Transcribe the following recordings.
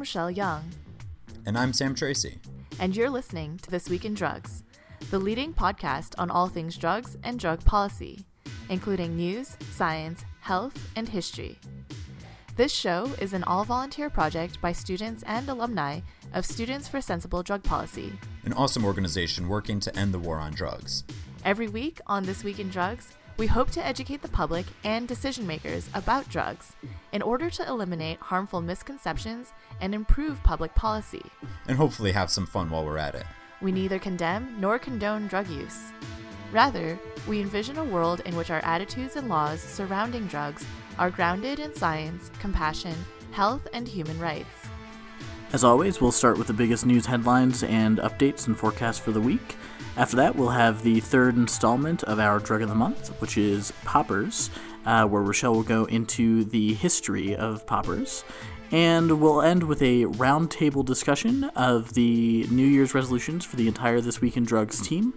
Rachelle Yeung. And I'm Sam Tracy. And you're listening to This Week in Drugs, the leading podcast on all things drugs and drug policy, including news, science, health, and history. This show is an all volunteer project by students and alumni of Students for Sensible Drug Policy, an awesome organization working to end the war on drugs. Every week on This Week in Drugs, we hope to educate the public and decision makers about drugs in order to eliminate harmful misconceptions and improve public policy. And hopefully have some fun while we're at it. We neither condemn nor condone drug use. Rather, we envision a world in which our attitudes and laws surrounding drugs are grounded in science, compassion, health, and human rights. As always, we'll start with the biggest news headlines and updates and forecasts for the week. After that, we'll have the third installment of our Drug of the Month, which is Poppers, uh, where Rachelle will go into the history of poppers. And we'll end with a roundtable discussion of the New Year's resolutions for the entire This Week in Drugs team.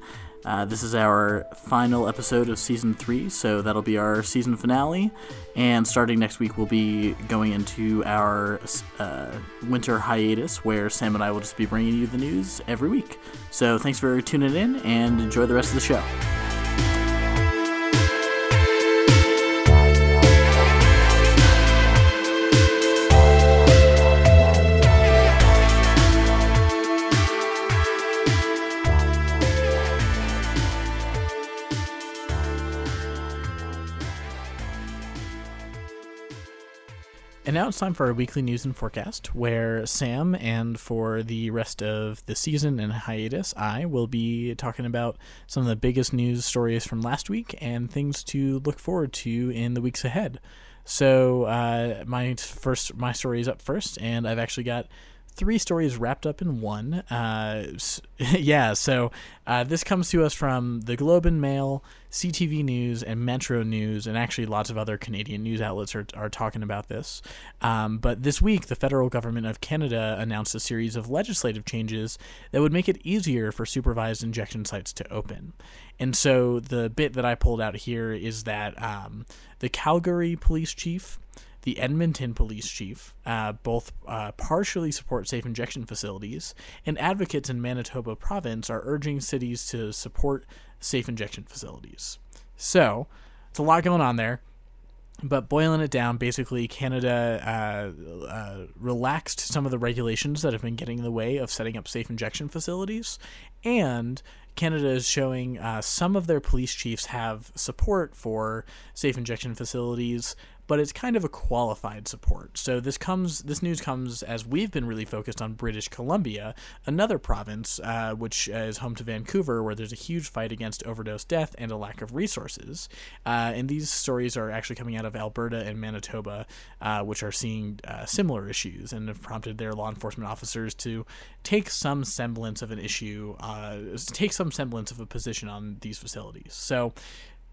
Uh, this is our final episode of season three, so that'll be our season finale. And starting next week, we'll be going into our uh, winter hiatus where Sam and I will just be bringing you the news every week. So thanks for tuning in and enjoy the rest of the show. And now it's time for our weekly news and forecast, where Sam and for the rest of the season and hiatus, I will be talking about some of the biggest news stories from last week and things to look forward to in the weeks ahead. So uh, my first my story is up first, and I've actually got three stories wrapped up in one. Uh, yeah, so uh, this comes to us from the Globe and Mail, CTV News, and Metro News, and actually lots of other Canadian news outlets are, are talking about this. Um, but this week, the federal government of Canada announced a series of legislative changes that would make it easier for supervised injection sites to open. And so the bit that I pulled out here is that um, the Calgary police chief the Edmonton police chief uh, both uh, partially support safe injection facilities, and advocates in Manitoba province are urging cities to support safe injection facilities. So, it's a lot going on there. But boiling it down, basically, Canada uh, uh, relaxed some of the regulations that have been getting in the way of setting up safe injection facilities, and Canada is showing uh, some of their police chiefs have support for safe injection facilities, but it's kind of a qualified support. So this comes, this news comes as we've been really focused on British Columbia, another province uh, which uh, is home to Vancouver, where there's a huge fight against overdose death and a lack of resources. Uh, and these stories are actually coming out of Alberta and Manitoba, uh, which are seeing uh, similar issues and have prompted their law enforcement officers to take some semblance of an issue, uh, take some semblance of a position on these facilities. So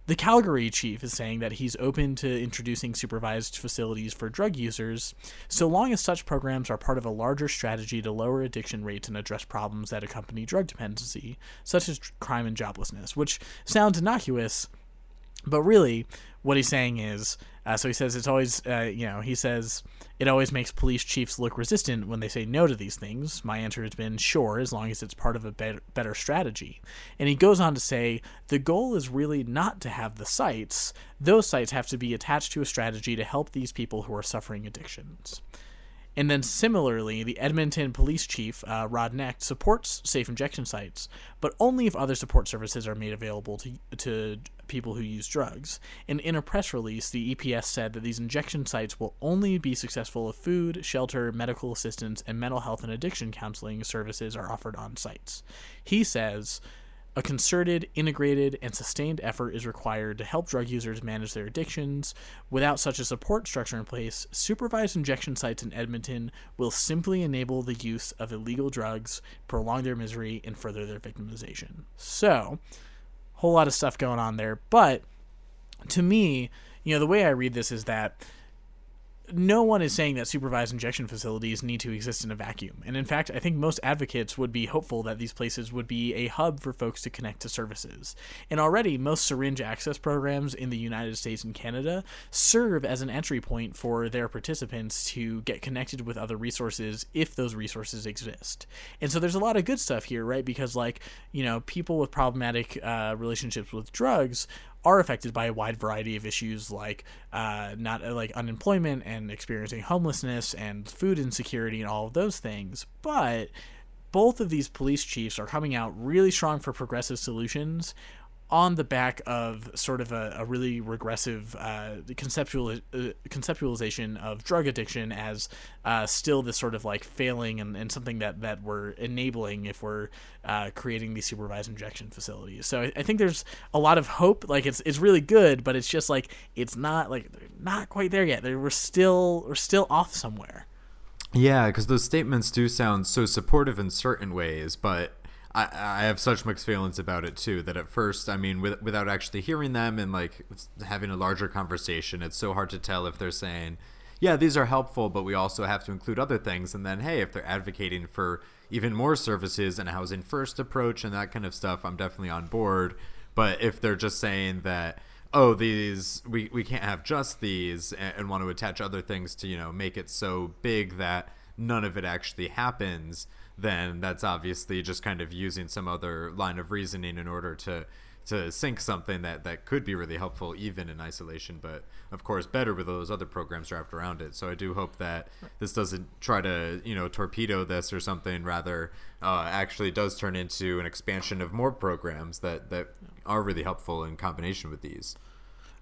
the Calgary chief is saying that he's open to introducing supervised facilities for drug users so long as such programs are part of a larger strategy to lower addiction rates and address problems that accompany drug dependency, such as crime and joblessness, which sounds innocuous, but really, what he's saying is uh, so he says it's always, uh, you know, he says it always makes police chiefs look resistant when they say no to these things. My answer has been sure, as long as it's part of a better, better strategy. And he goes on to say the goal is really not to have the sites, those sites have to be attached to a strategy to help these people who are suffering addictions. And then similarly, the Edmonton police chief, uh, Rod Knecht, supports safe injection sites, but only if other support services are made available to, to people who use drugs. And in a press release, the EPS said that these injection sites will only be successful if food, shelter, medical assistance, and mental health and addiction counseling services are offered on sites. He says, a concerted, integrated, and sustained effort is required to help drug users manage their addictions. Without such a support structure in place, supervised injection sites in Edmonton will simply enable the use of illegal drugs, prolong their misery, and further their victimization. So, whole lot of stuff going on there. But to me, you know, the way I read this is that no one is saying that supervised injection facilities need to exist in a vacuum. And in fact, I think most advocates would be hopeful that these places would be a hub for folks to connect to services. And already, most syringe access programs in the United States and Canada serve as an entry point for their participants to get connected with other resources if those resources exist. And so there's a lot of good stuff here, right? Because, like, you know, people with problematic uh, relationships with drugs are affected by a wide variety of issues like uh, not uh, like unemployment and experiencing homelessness and food insecurity and all of those things. But both of these police chiefs are coming out really strong for progressive solutions on the back of sort of a, a really regressive uh, conceptual uh, conceptualization of drug addiction as uh, still this sort of like failing and, and something that, that we're enabling if we're uh, creating these supervised injection facilities. So I, I, think there's a lot of hope. Like it's it's really good, but it's just like it's not like not quite there yet. We're still we're still off somewhere. Yeah, because those statements do sound so supportive in certain ways, but I, I have such mixed feelings about it too that at first i mean with, without actually hearing them and like having a larger conversation it's so hard to tell if they're saying yeah these are helpful but we also have to include other things. And then hey if they're advocating for even more services and a housing first approach and that kind of stuff i'm definitely on board. But if they're just saying that oh these we, we can't have just these and, and want to attach other things to you know make it so big that none of it actually happens then that's obviously just kind of using some other line of reasoning in order to to sink something that that could be really helpful even in isolation but of course better with those other programs wrapped around it. So i do hope that this doesn't try to you know torpedo this or something. Rather uh, actually does turn into an expansion of more programs that that are really helpful in combination with these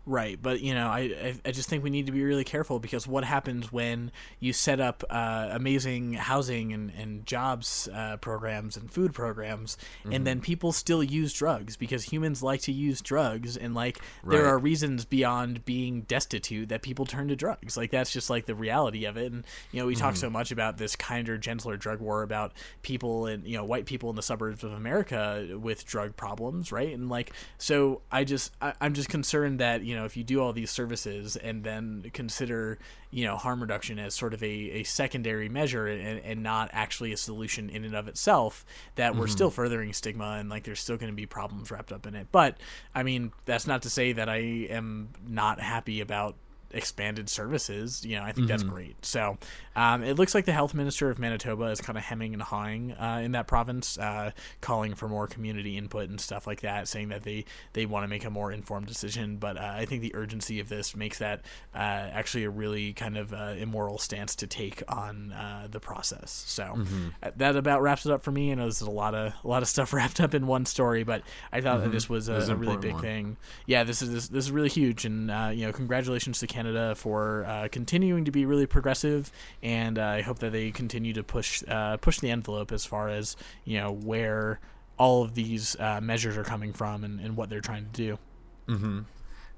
Right, but you know, I, I just think we need to be really careful because what happens when you set up uh, amazing housing and, and jobs uh, programs and food programs, mm-hmm. and then people still use drugs because humans like to use drugs, and like right. there are reasons beyond being destitute that people turn to drugs. Like that's just like the reality of it. And you know, we mm-hmm. talk so much about this kinder, gentler drug war about people and you know white people in the suburbs of America with drug problems, right? And like so, I just I, I'm just concerned that you know know, if you do all these services and then consider, you know, harm reduction as sort of a, a secondary measure and, and not actually a solution in and of itself, that mm-hmm. we're still furthering stigma and like there's still going to be problems wrapped up in it. But I mean, that's not to say that I am not happy about expanded services, you know, I think mm-hmm. that's great. So um, it looks like the health minister of Manitoba is kind of hemming and hawing uh, in that province, uh, calling for more community input and stuff like that, saying that they, they want to make a more informed decision. But uh, I think the urgency of this makes that uh, actually a really kind of uh, immoral stance to take on uh, the process. So mm-hmm. that about wraps it up for me. I know there's a lot of a lot of stuff wrapped up in one story, but I thought mm-hmm. that this was a, a really big one. thing. Yeah, this is this, this is really huge, and you know, congratulations to Canada for uh, continuing to be really progressive, and uh, I hope that they continue to push uh, push the envelope as far as you know where all of these uh, measures are coming from and, and what they're trying to do. Mm-hmm.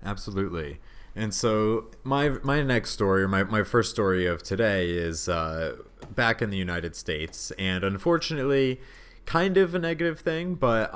Absolutely. And so my my next story, or my, my first story of today, is uh, back in the United States, and unfortunately, kind of a negative thing, but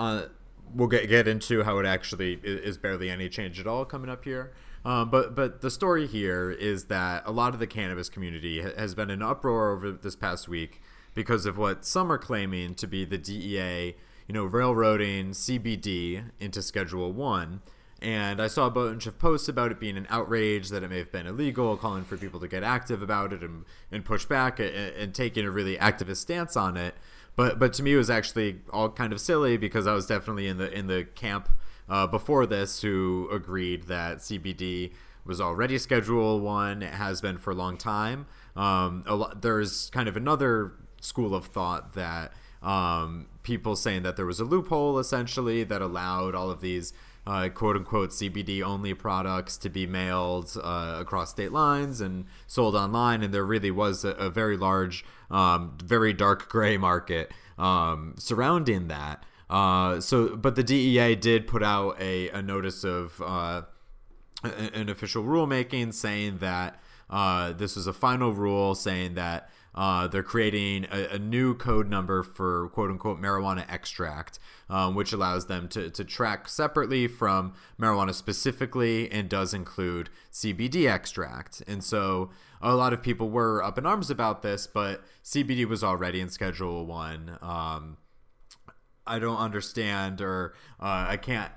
we'll get get into how it actually is barely any change at all coming up here. Um, but but the story here is that a lot of the cannabis community ha- has been in uproar over this past week because of what some are claiming to be the DEA, you know, railroading CBD into Schedule One. And I saw a bunch of posts about it being an outrage that it may have been illegal, calling for people to get active about it and, and push back and, and taking a really activist stance on it. But but to me, it was actually all kind of silly because I was definitely in the in the camp uh, before this who agreed that CBD was already Schedule One. It has been for a long time. Um, a there's kind of another school of thought that um, people saying that there was a loophole essentially that allowed all of these uh, quote unquote CBD only products to be mailed uh, across state lines and sold online. And there really was a, a very large, um, very dark gray market um, surrounding that. Uh, so, but the DEA did put out a, a notice of uh, an official rulemaking saying that uh, this was a final rule saying that uh, they're creating a, a, new code number for quote unquote marijuana extract, um, which allows them to, to track separately from marijuana specifically and does include CBD extract. And so a lot of people were up in arms about this, but CBD was already in Schedule 1. Um, I don't understand or uh, I can't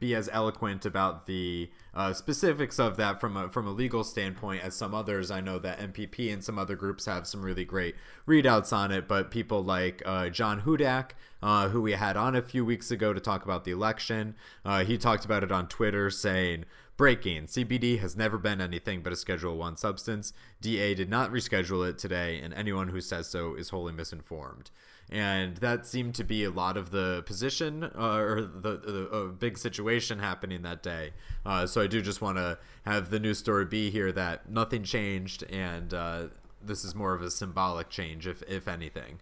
be as eloquent about the uh, specifics of that from a from a legal standpoint as some others. I know that MPP and some other groups have some really great readouts on it, but people like uh, John Hudak, uh, who we had on a few weeks ago to talk about the election, uh, he talked about it on Twitter, saying. Breaking: CBD has never been anything but a Schedule One substance. DEA did not reschedule it today, and anyone who says so is wholly misinformed and that seemed to be a lot of the position uh, or the, the big situation happening that day. Uh, so I do just want to have the news story be here that nothing changed, and uh, this is more of a symbolic change, if if anything.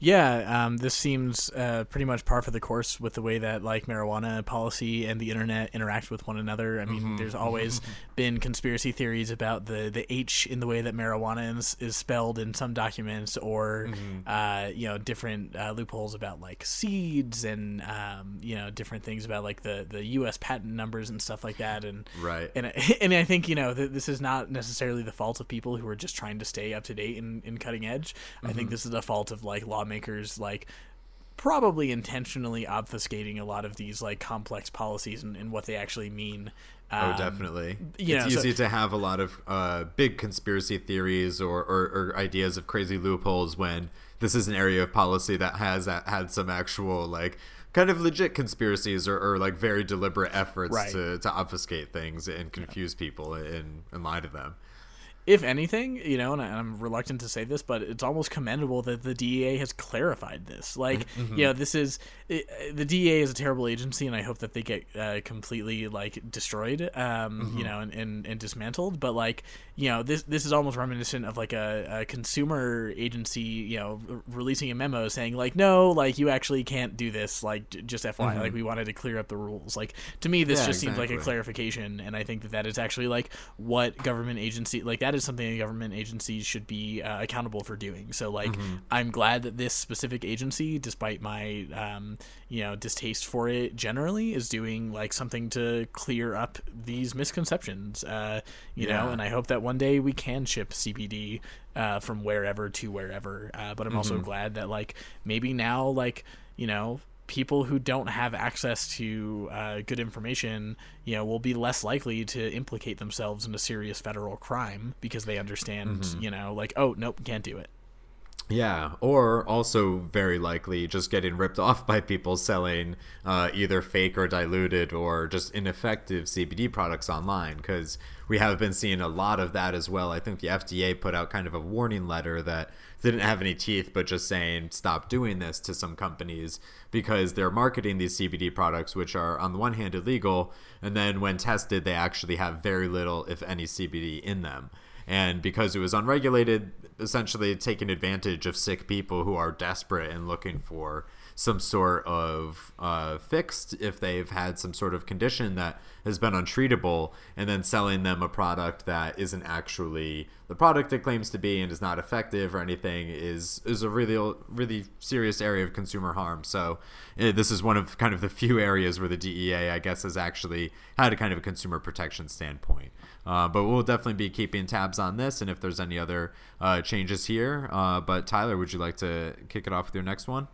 Yeah, um, this seems uh, pretty much par for the course with the way that like marijuana policy and the internet interact with one another. I mean, mm-hmm. there's always been conspiracy theories about the the H in the way that marijuana is, is spelled in some documents, or mm-hmm. uh, you know, different uh, loopholes about like seeds and um, you know, different things about like the the U.S. patent numbers and stuff like that. And right, and and I think you know th- this is not necessarily the fault of people who are just trying to stay up to date and, and cutting edge. Mm-hmm. I think mm-hmm. this is the fault of like law lawmakers like probably intentionally obfuscating a lot of these like complex policies and, and what they actually mean. Oh, um, oh, definitely. You it's know, easy so, to have a lot of uh, big conspiracy theories or, or, or, ideas of crazy loopholes when this is an area of policy that has had some actual like kind of legit conspiracies or, or like very deliberate efforts right. to, to obfuscate things and confuse yeah. people and, and lie to them if anything, you know, and I'm reluctant to say this, but it's almost commendable that the DEA has clarified this. Like, mm-hmm. you know, this is it, the DEA is a terrible agency, and I hope that they get uh, completely like destroyed, um, mm-hmm. you know, and, and, and, dismantled. But like, you know, this this is almost reminiscent of like a, a consumer agency, you know, r- releasing a memo saying like, no, like you actually can't do this. Like, just FYI, mm-hmm. like we wanted to clear up the rules. Like to me, this yeah, just exactly. seems like a clarification, and I think that that is actually like what government agency like that that is something a government agency should be uh, accountable for doing. So like mm-hmm. I'm glad that this specific agency, despite my um, you know distaste for it generally, is doing like something to clear up these misconceptions. Uh, you yeah. know, and I hope that one day we can ship CBD uh, from wherever to wherever. Uh, but I'm mm-hmm. also glad that like maybe now like you know people who don't have access to uh, good information, you know, will be less likely to implicate themselves in a serious federal crime because they understand, mm-hmm. you know, like, oh, nope, can't do it. Yeah, or also very likely just getting ripped off by people selling uh, either fake or diluted or just ineffective CBD products online because we have been seeing a lot of that as well. I think the FDA put out kind of a warning letter that didn't have any teeth, but just saying stop doing this to some companies because they're marketing these CBD products, which are on the one hand illegal, and then when tested, they actually have very little, if any, CBD in them. And because it was unregulated, essentially taking advantage of sick people who are desperate and looking for some sort of uh, fixed if they've had some sort of condition that has been untreatable, and then selling them a product that isn't actually the product it claims to be and is not effective or anything is is a really really serious area of consumer harm. So eh, this is one of kind of the few areas where the DEA, I guess, has actually had a kind of a consumer protection standpoint. Uh, but we'll definitely be keeping tabs on this, and if there's any other uh, changes here. Uh, but Tyler, would you like to kick it off with your next one?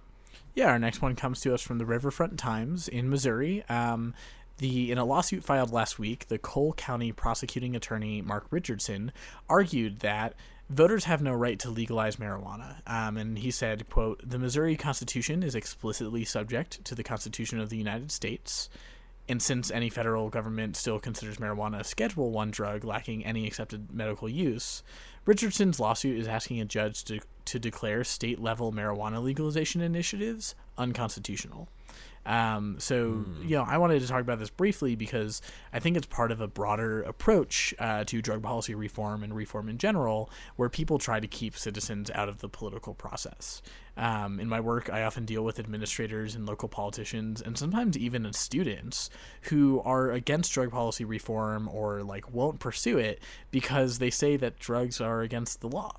Yeah, our next one comes to us from the Riverfront Times in Missouri. Um, the in a lawsuit filed last week, the Cole County prosecuting attorney Mark Richardson argued that voters have no right to legalize marijuana. Um, and he said, "quote The Missouri Constitution is explicitly subject to the Constitution of the United States." And since any federal government still considers marijuana a Schedule One drug lacking any accepted medical use, Richardson's lawsuit is asking a judge to, to declare state level marijuana legalization initiatives unconstitutional. Um, so, mm. you know, I wanted to talk about this briefly because I think it's part of a broader approach uh, to drug policy reform and reform in general, where people try to keep citizens out of the political process. Um, in my work, I often deal with administrators and local politicians, and sometimes even students who are against drug policy reform or like won't pursue it because they say that drugs are against the law.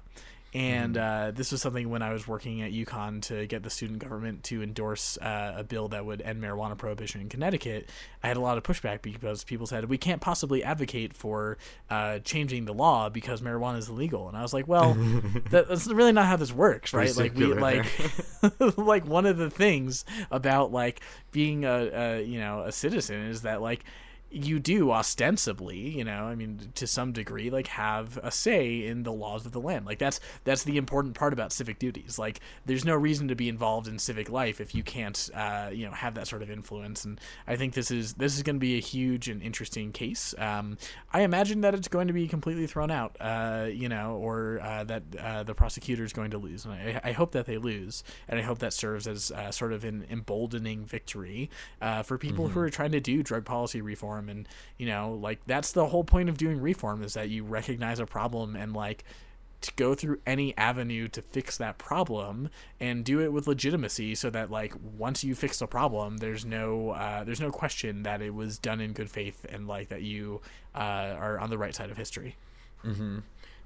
And uh, this was something when I was working at UConn to get the student government to endorse uh, a bill that would end marijuana prohibition in Connecticut. I had a lot of pushback because people said we can't possibly advocate for uh, changing the law because marijuana is illegal. And I was like, well, that, that's really not how this works, right? Like we like like one of the things about like being a, a you know a citizen is that like you do ostensibly, you know, I mean, to some degree, like have a say in the laws of the land. Like that's that's the important part about civic duties. Like there's no reason to be involved in civic life if you can't, uh, you know, have that sort of influence. And I think this is this is going to be a huge and interesting case. Um, I imagine that it's going to be completely thrown out, uh, you know, or uh, that uh, the prosecutor is going to lose. And I, I hope that they lose, and I hope that serves as uh, sort of an emboldening victory uh, for people who are trying to do drug policy reform. And you know, like that's the whole point of doing reform is that you recognize a problem and like to go through any avenue to fix that problem and do it with legitimacy so that like once you fix the problem there's no uh, there's no question that it was done in good faith and like that you uh, are on the right side of history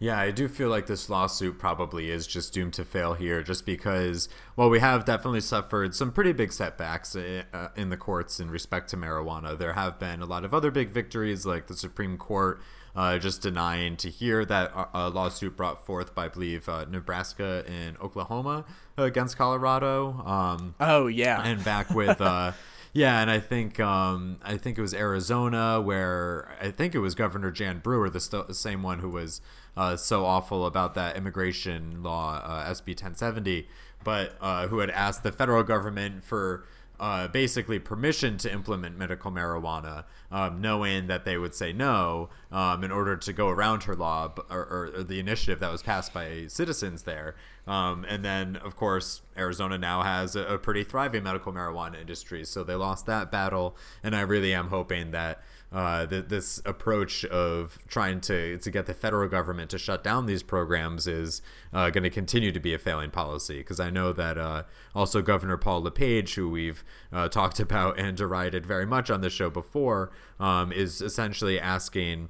Yeah, I do feel like this lawsuit probably is just doomed to fail here, just because, well, we have definitely suffered some pretty big setbacks uh, uh, in the courts in respect to marijuana. There have been a lot of other big victories, like the Supreme Court uh, just denying to hear that a lawsuit brought forth by, I believe, uh, Nebraska and Oklahoma against Colorado. Um, oh yeah and back with uh yeah and i think um i think it was arizona where i think it was governor jan brewer the st- same one who was uh, so awful about that immigration law uh, sb 1070 but uh, who had asked the federal government for uh, basically permission to implement medical marijuana, um, knowing that they would say no um, in order to go around her law or, or, or the initiative that was passed by citizens there. Um, and then, of course, Arizona now has a, a pretty thriving medical marijuana industry, so they lost that battle. And I really am hoping that uh, th- this approach of trying to to get the federal government to shut down these programs is uh, going to continue to be a failing policy because I know that uh, also Governor Paul LePage, who we've uh, talked about and derided very much on the show before, um, is essentially asking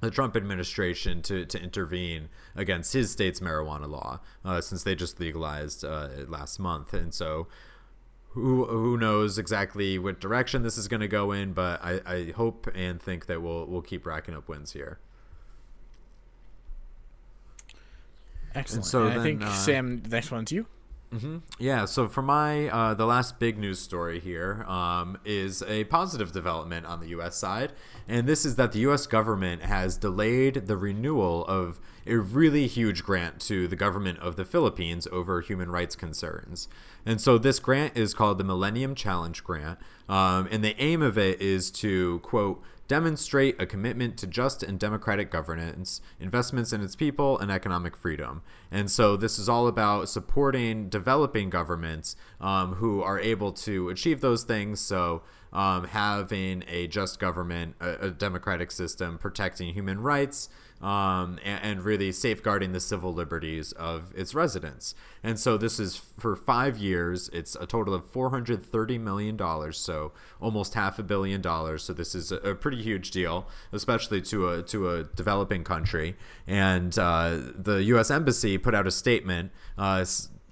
the Trump administration to, to intervene against his state's marijuana law uh, since they just legalized uh, last month. And so who who knows exactly what direction this is going to go in, but I, I hope and think that we'll we'll keep racking up wins here. excellent so And i think uh, sam the next one's you Yeah, so for my uh, the last big news story here um, is a positive development on the U.S. side, and this is that the U.S. government has delayed the renewal of a really huge grant to the government of the Philippines over human rights concerns. And so this grant is called the Millennium Challenge Grant, um, and the aim of it is to quote demonstrate a commitment to just and democratic governance, investments in its people, and economic freedom. And so this is all about supporting developing governments um, who are able to achieve those things. So um, having a just government, a, a democratic system, protecting human rights, um, and, and really safeguarding the civil liberties of its residents. And so this is for five years. It's a total of $430 million, so almost half a billion dollars. So this is a, a pretty huge deal, especially to a, to a developing country. And uh, the U.S. Embassy put out a statement. Uh,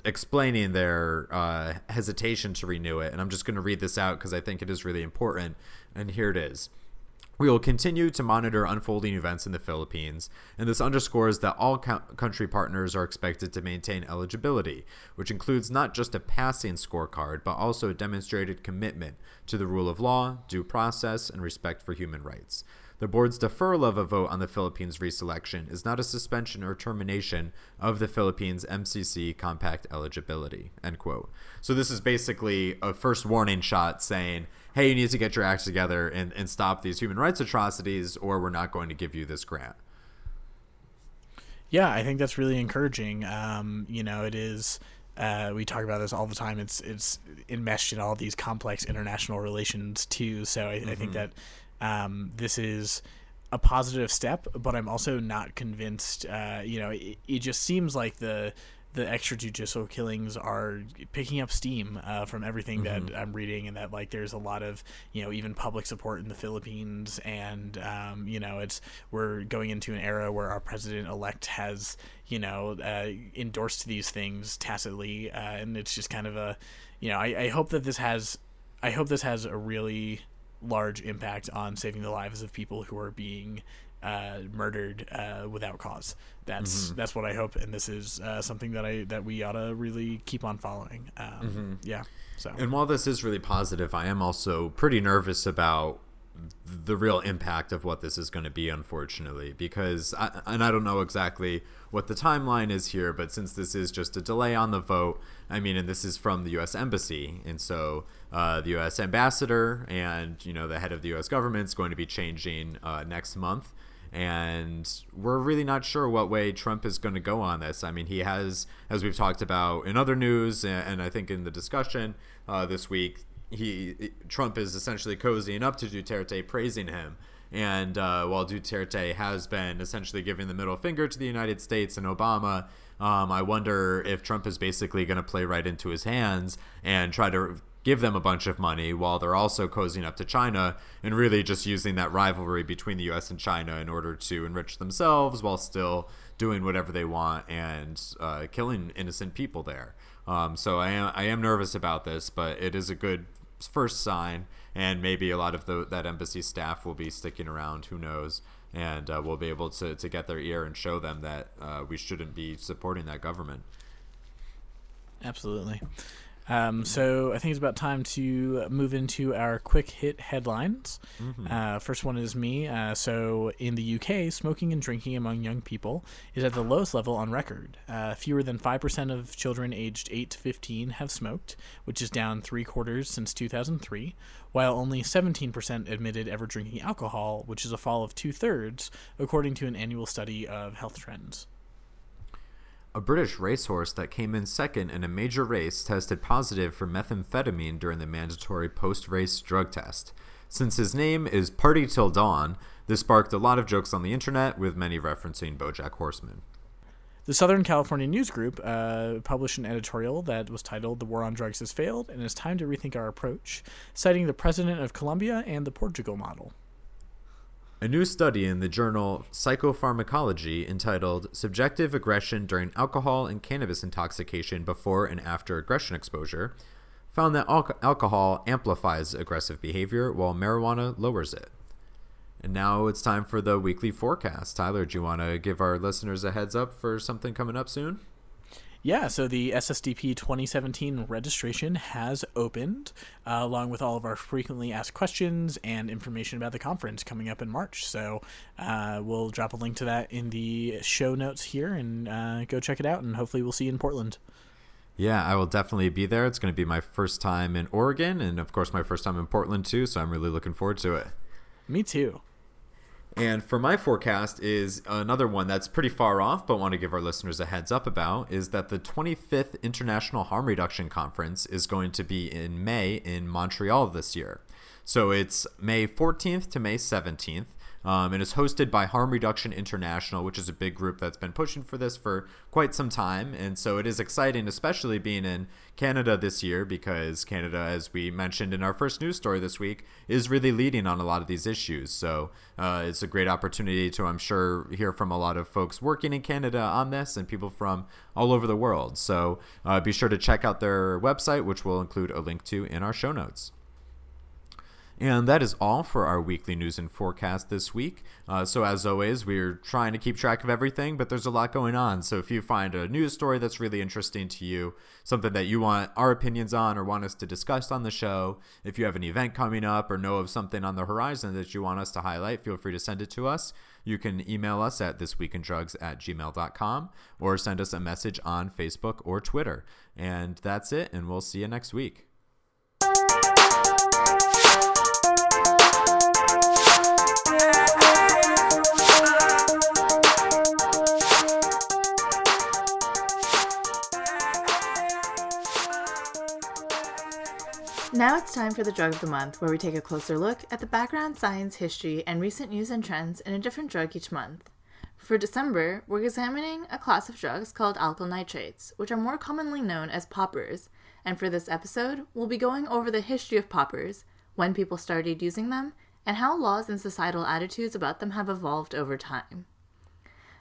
explaining their uh, hesitation to renew it. And I'm just going to read this out because I think it is really important. And here it is. We will continue to monitor unfolding events in the Philippines, and this underscores that all co- country partners are expected to maintain eligibility, which includes not just a passing scorecard, but also a demonstrated commitment to the rule of law, due process, and respect for human rights. The board's deferral of a vote on the Philippines reselection is not a suspension or termination of the Philippines MCC compact eligibility. End quote. So this is basically a first warning shot saying, hey, you need to get your act together and, and stop these human rights atrocities, or we're not going to give you this grant. Yeah, I think that's really encouraging. Um, you know, it is. Uh, we talk about this all the time. It's it's enmeshed in all these complex international relations too. So I, I think that um, this is a positive step, but I'm also not convinced. Uh, you know, it, it just seems like the the extrajudicial killings are picking up steam uh, from everything Mm-hmm. that I'm reading, and that like there's a lot of you know even public support in the Philippines, and um, you know it's we're going into an era where our president elect has you know uh, endorsed these things tacitly, uh, and it's just kind of a you know I, I hope that this has I hope this has a really large impact on saving the lives of people who are being uh, murdered uh, without cause. That's that's what I hope, and this is uh, something that I that we ought to really keep on following. Um, Yeah. So And while this is really positive, I am also pretty nervous about the real impact of what this is going to be, unfortunately, because I, and I don't know exactly what the timeline is here, but since this is just a delay on the vote, I mean, and this is from the U.S. Embassy, and so uh, the U.S. ambassador and you know the head of the U.S. government is going to be changing uh, next month and we're really not sure what way Trump is going to go on this. I mean, he has, as we've talked about in other news, and, and I think in the discussion uh, this week, he Trump is essentially cozying up to Duterte, praising him. And uh, while Duterte has been essentially giving the middle finger to the United States and Obama, um, I wonder if Trump is basically going to play right into his hands and try to give them a bunch of money while they're also cozying up to China and really just using that rivalry between the US and China in order to enrich themselves while still doing whatever they want and uh, killing innocent people there. Um, so I am, I am nervous about this, but it is a good first sign, and maybe a lot of the, that embassy staff will be sticking around. Who knows? And uh, we'll be able to, to get their ear and show them that uh, we shouldn't be supporting that government. Absolutely. Um, so I think it's about time to move into our quick hit headlines. Uh, first one is me. Uh, so in the UK, smoking and drinking among young people is at the lowest level on record. Uh, fewer than 5% of children aged 8 to 15 have smoked, which is down three quarters since 2003, while only 17% admitted ever drinking alcohol, which is a fall of two thirds, according to an annual study of health trends. A British racehorse that came in second in a major race tested positive for methamphetamine during the mandatory post race drug test. Since his name is Party Till Dawn, this sparked a lot of jokes on the internet, with many referencing Bojack Horseman. The Southern California News Group uh, published an editorial that was titled The War on Drugs Has Failed and It's Time to Rethink Our Approach, citing the President of Colombia and the Portugal model. A new study in the journal Psychopharmacology entitled Subjective Aggression During Alcohol and Cannabis Intoxication Before and After Aggression Exposure found that al- alcohol amplifies aggressive behavior while marijuana lowers it. And now it's time for the weekly forecast. Tyler, do you want to give our listeners a heads up for something coming up soon? Yeah, so the SSDP 2017 registration has opened, uh, along with all of our frequently asked questions and information about the conference coming up in March. So uh, we'll drop a link to that in the show notes here and uh, go check it out, and hopefully we'll see you in Portland. Yeah, I will definitely be there. It's going to be my first time in Oregon, and of course, my first time in Portland, too, so I'm really looking forward to it. Me too. And for my forecast is another one that's pretty far off, but want to give our listeners a heads up about is that the 25th International Harm Reduction Conference is going to be in May in Montreal this year. So it's May 14th to May 17th. Um, and it's hosted by Harm Reduction International, which is a big group that's been pushing for this for quite some time. And so it is exciting, especially being in Canada this year, because Canada, as we mentioned in our first news story this week, is really leading on a lot of these issues. So uh, it's a great opportunity to, I'm sure, hear from a lot of folks working in Canada on this and people from all over the world. So uh, be sure to check out their website, which we'll include a link to in our show notes. And that is all for our weekly news and forecast this week. Uh, so, as always, we're trying to keep track of everything, but there's a lot going on. So, if you find a news story that's really interesting to you, something that you want our opinions on or want us to discuss on the show, if you have an event coming up or know of something on the horizon that you want us to highlight, feel free to send it to us. You can email us at thisweekindrugs at gmail.com or send us a message on Facebook or Twitter. And that's it, and we'll see you next week. Now it's time for the Drug of the Month, where we take a closer look at the background, science, history, and recent news and trends in a different drug each month. For December, we're examining a class of drugs called alkyl nitrates, which are more commonly known as poppers. And for this episode, we'll be going over the history of poppers, when people started using them, and how laws and societal attitudes about them have evolved over time.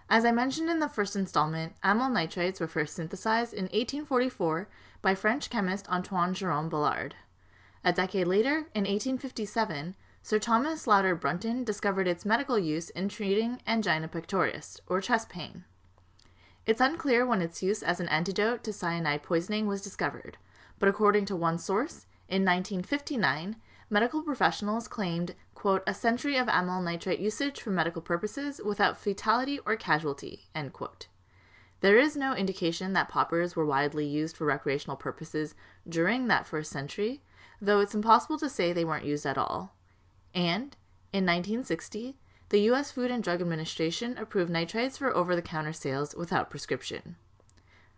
As I mentioned in the first installment, amyl nitrates were first synthesized in 1844 by French chemist Antoine Jerome Balard. A decade later, in 1857, Sir Thomas Lauder Brunton discovered its medical use in treating angina pectoris, or chest pain. It's unclear when its use as an antidote to cyanide poisoning was discovered, but according to one source, in 1959, medical professionals claimed, quote, a century of amyl nitrate usage for medical purposes without fatality or casualty, end quote. There is no indication that poppers were widely used for recreational purposes during that first century, though it's impossible to say they weren't used at all. And, in 1960, the U.S. Food and Drug Administration approved nitrates for over the counter sales without prescription.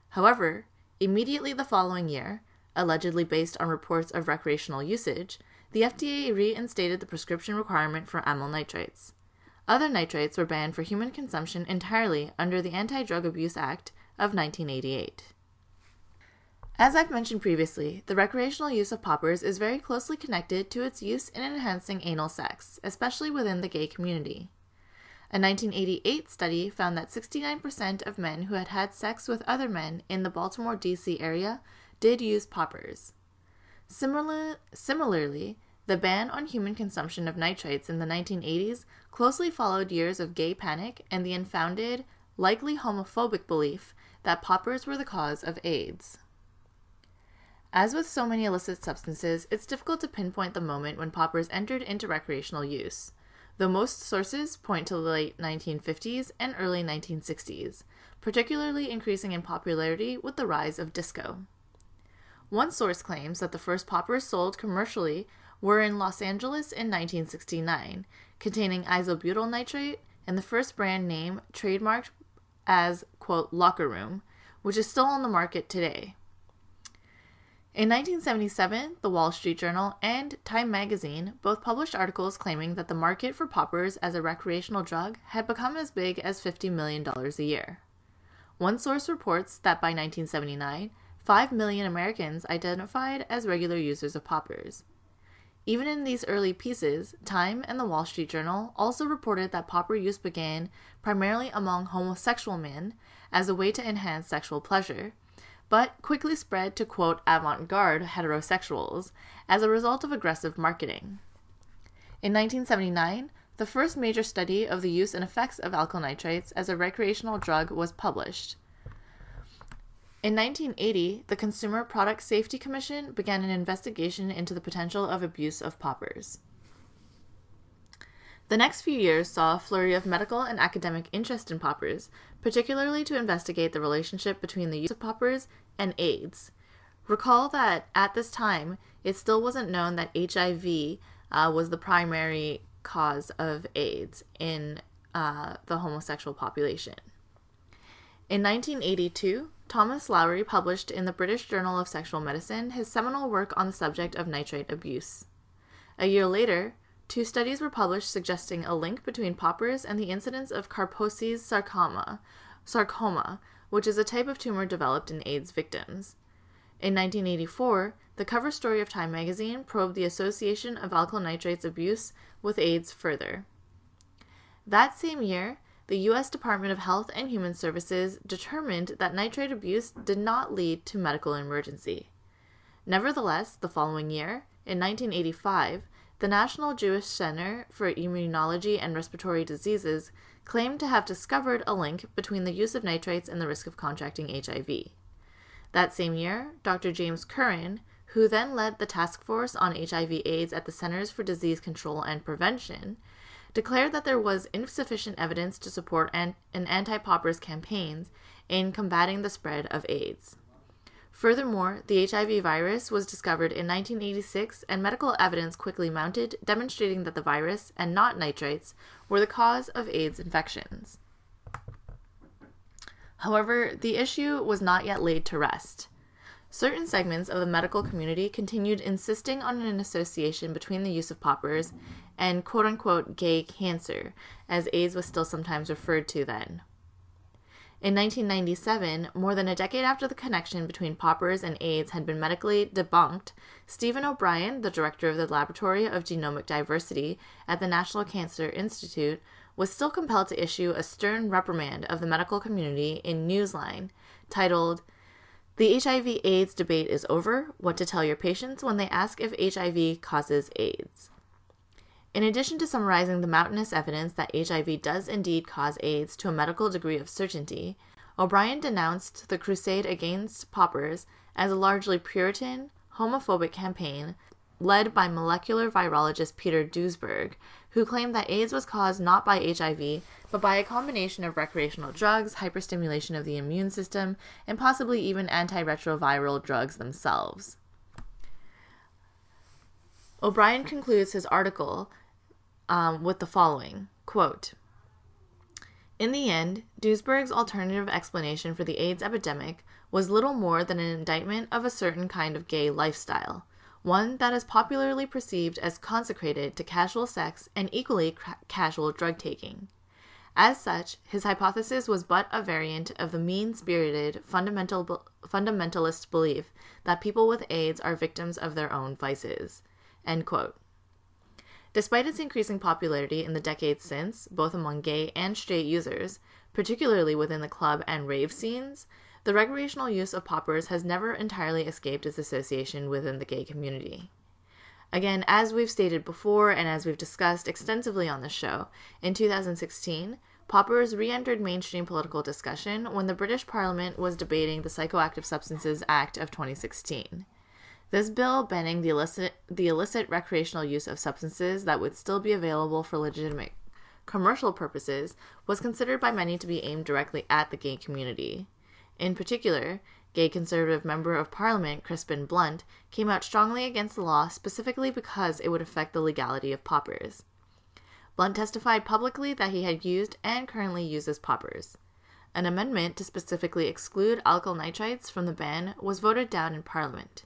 However, immediately the following year, allegedly based on reports of recreational usage, the FDA reinstated the prescription requirement for amyl nitrates. Other nitrates were banned for human consumption entirely under the Anti Drug Abuse Act of 1988. As I've mentioned previously, the recreational use of poppers is very closely connected to its use in enhancing anal sex, especially within the gay community. A 1988 study found that 69% of men who had had sex with other men in the Baltimore, D.C. area did use poppers. Similar, similarly, the ban on human consumption of nitrates in the 1980s closely followed years of gay panic and the unfounded, likely homophobic belief that poppers were the cause of AIDS. As with so many illicit substances, it's difficult to pinpoint the moment when poppers entered into recreational use, though most sources point to the late 1950s and early 1960s, particularly increasing in popularity with the rise of disco. One source claims that the first poppers sold commercially were in Los Angeles in 1969, containing isobutyl nitrate and the first brand name trademarked as, quote, locker room, which is still on the market today. In 1977, the Wall Street Journal and Time magazine both published articles claiming that the market for poppers as a recreational drug had become as big as $50 million a year. One source reports that by 1979, 5 million Americans identified as regular users of poppers. Even in these early pieces, Time and the Wall Street Journal also reported that popper use began primarily among homosexual men as a way to enhance sexual pleasure, but quickly spread to quote avant garde heterosexuals as a result of aggressive marketing. In 1979, the first major study of the use and effects of alkyl nitrates as a recreational drug was published. In 1980, the Consumer Product Safety Commission began an investigation into the potential of abuse of poppers. The next few years saw a flurry of medical and academic interest in poppers, particularly to investigate the relationship between the use of poppers and AIDS. Recall that at this time, it still wasn't known that HIV uh, was the primary cause of AIDS in uh, the homosexual population. In 1982, Thomas Lowry published in the British Journal of Sexual Medicine his seminal work on the subject of nitrate abuse. A year later, two studies were published suggesting a link between poppers and the incidence of Kaposi's sarcoma, sarcoma, which is a type of tumor developed in AIDS victims. In 1984, the cover story of Time magazine probed the association of alkyl nitrates abuse with AIDS further. That same year, the U.S. Department of Health and Human Services determined that nitrate abuse did not lead to medical emergency. Nevertheless, the following year, in 1985, the National Jewish Center for Immunology and Respiratory Diseases claimed to have discovered a link between the use of nitrates and the risk of contracting HIV. That same year, Dr. James Curran, who then led the task force on HIV/AIDS at the Centers for Disease Control and Prevention, declared that there was insufficient evidence to support an, an anti poppers campaigns in combating the spread of AIDS. Furthermore, the HIV virus was discovered in 1986, and medical evidence quickly mounted demonstrating that the virus, and not nitrates, were the cause of AIDS infections. However, the issue was not yet laid to rest. certain segments of the medical community continued insisting on an association between the use of poppers and quote unquote gay cancer, as AIDS was still sometimes referred to then. In 1997, more than a decade after the connection between poppers and AIDS had been medically debunked, Stephen O'Brien, the director of the Laboratory of Genomic Diversity at the National Cancer Institute, was still compelled to issue a stern reprimand of the medical community in Newsline titled the HIV AIDS debate is over. What to tell your patients when they ask if HIV causes AIDS. In addition to summarizing the mountainous evidence that HIV does indeed cause AIDS to a medical degree of certainty, O'Brien denounced the crusade against poppers as a largely Puritan, homophobic campaign led by molecular virologist Peter Duesberg, who claimed that AIDS was caused not by HIV, but by a combination of recreational drugs, hyperstimulation of the immune system, and possibly even antiretroviral drugs themselves. O'Brien concludes his article um, with the following quote, In the end, Duesberg's alternative explanation for the AIDS epidemic was little more than an indictment of a certain kind of gay lifestyle one that is popularly perceived as consecrated to casual sex and equally ca- casual drug taking. As such, his hypothesis was but a variant of the mean spirited fundamental, fundamentalist belief that people with AIDS are victims of their own vices. Despite its increasing popularity in the decades since, both among gay and straight users, particularly within the club and rave scenes, the recreational use of poppers has never entirely escaped its association within the gay community. Again, as we've stated before and as we've discussed extensively on the show, in 2016, poppers re entered mainstream political discussion when the British Parliament was debating the Psychoactive Substances Act of 2016. This bill banning the illicit, the illicit recreational use of substances that would still be available for legitimate commercial purposes was considered by many to be aimed directly at the gay community. In particular, gay Conservative Member of Parliament Crispin Blunt came out strongly against the law specifically because it would affect the legality of poppers. Blunt testified publicly that he had used and currently uses poppers. An amendment to specifically exclude alkyl nitrites from the ban was voted down in Parliament.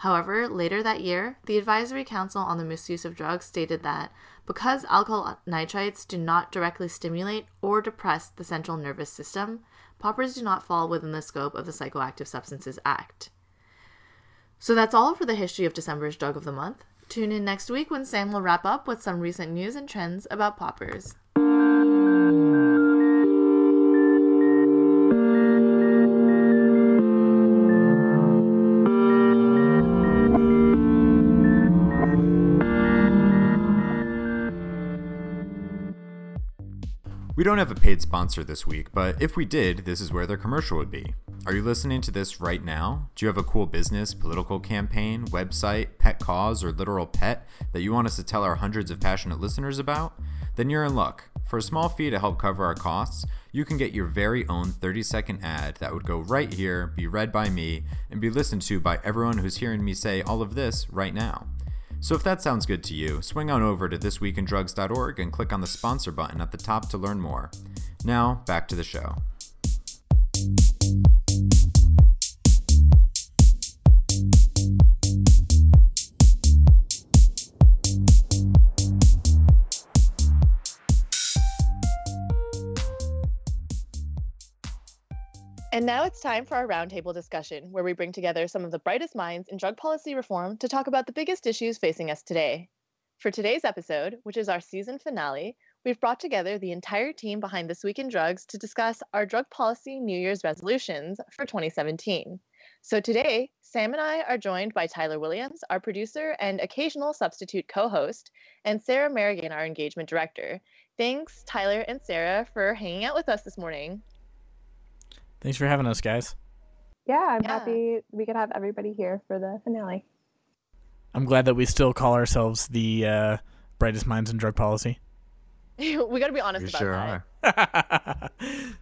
However, later that year, the Advisory Council on the Misuse of Drugs stated that because alkyl nitrites do not directly stimulate or depress the central nervous system, poppers do not fall within the scope of the Psychoactive Substances Act. So that's all for the history of December's Drug of the Month. Tune in next week when Sam will wrap up with some recent news and trends about poppers. We don't have a paid sponsor this week, but if we did, this is where their commercial would be. Are you listening to this right now? Do you have a cool business, political campaign, website, pet cause, or literal pet that you want us to tell our hundreds of passionate listeners about? Then you're in luck. For a small fee to help cover our costs, you can get your very own 30 second ad that would go right here, be read by me, and be listened to by everyone who's hearing me say all of this right now. So if that sounds good to you, swing on over to thisweekindrugs.org and click on the sponsor button at the top to learn more. Now, back to the show. And now it's time for our roundtable discussion, where we bring together some of the brightest minds in drug policy reform to talk about the biggest issues facing us today. For today's episode, which is our season finale, we've brought together the entire team behind This Week in Drugs to discuss our drug policy New Year's resolutions for 2017. So today, Sam and I are joined by Tyler Williams, our producer and occasional substitute co host, and Sarah Merrigan, our engagement director. Thanks, Tyler and Sarah, for hanging out with us this morning. Thanks for having us, guys. Yeah, I'm Yeah. happy we could have everybody here for the finale. I'm glad that we still call ourselves the uh, brightest minds in drug policy. we got to be honest You about sure that. are.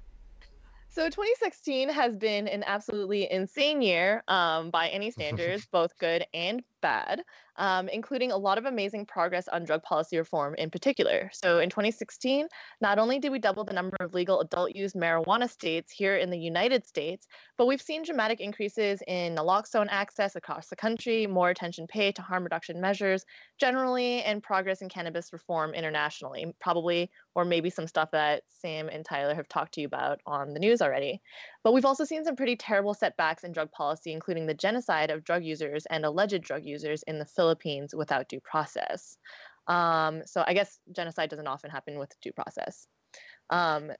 So 2016 has been an absolutely insane year um, by any standards, both good and bad, um, including a lot of amazing progress on drug policy reform in particular. So in 2016, not only did we double the number of legal adult use marijuana states here in the United States, but we've seen dramatic increases in naloxone access across the country, more attention paid to harm reduction measures generally, and progress in cannabis reform internationally, probably, or maybe some stuff that Sam and Tyler have talked to you about on the news already. But we've also seen some pretty terrible setbacks in drug policy, including the genocide of drug users and alleged drug users in the Philippines without due process. Um, so I guess genocide doesn't often happen with due process. Um,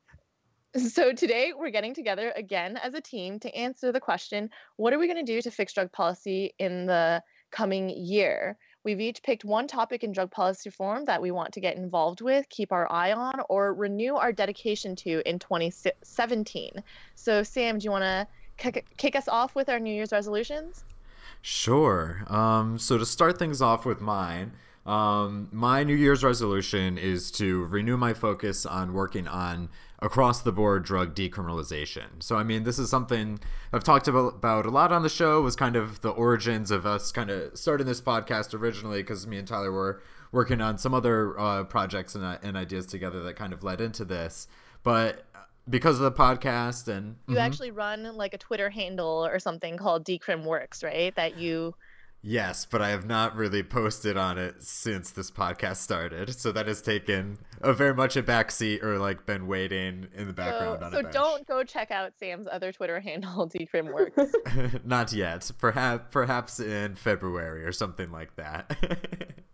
so today we're getting together again as a team to answer the question what are we going to do to fix drug policy in the coming year? We've each picked one topic in drug policy reform that we want to get involved with, keep our eye on, or renew our dedication to in 2017. So, Sam, do you want to kick, kick us off with our New Year's resolutions? Sure. Um, so, to start things off with mine, um, my New Year's resolution is to renew my focus on working on across the board drug decriminalization. So, I mean, this is something I've talked about, a lot on the show, was kind of the origins of us kind of starting this podcast originally because me and Tyler were working on some other uh, projects and, uh, and ideas together that kind of led into this. But because of the podcast and you mm-hmm. actually run like a Twitter handle or something called Decrim Works, right? That you Yes, but I have not really posted on it since this podcast started. So that has taken a very much a backseat or like been waiting in the background so, so don't go check out Sam's other Twitter handle, Decrim Works. not yet. Perhaps perhaps in February or something like that.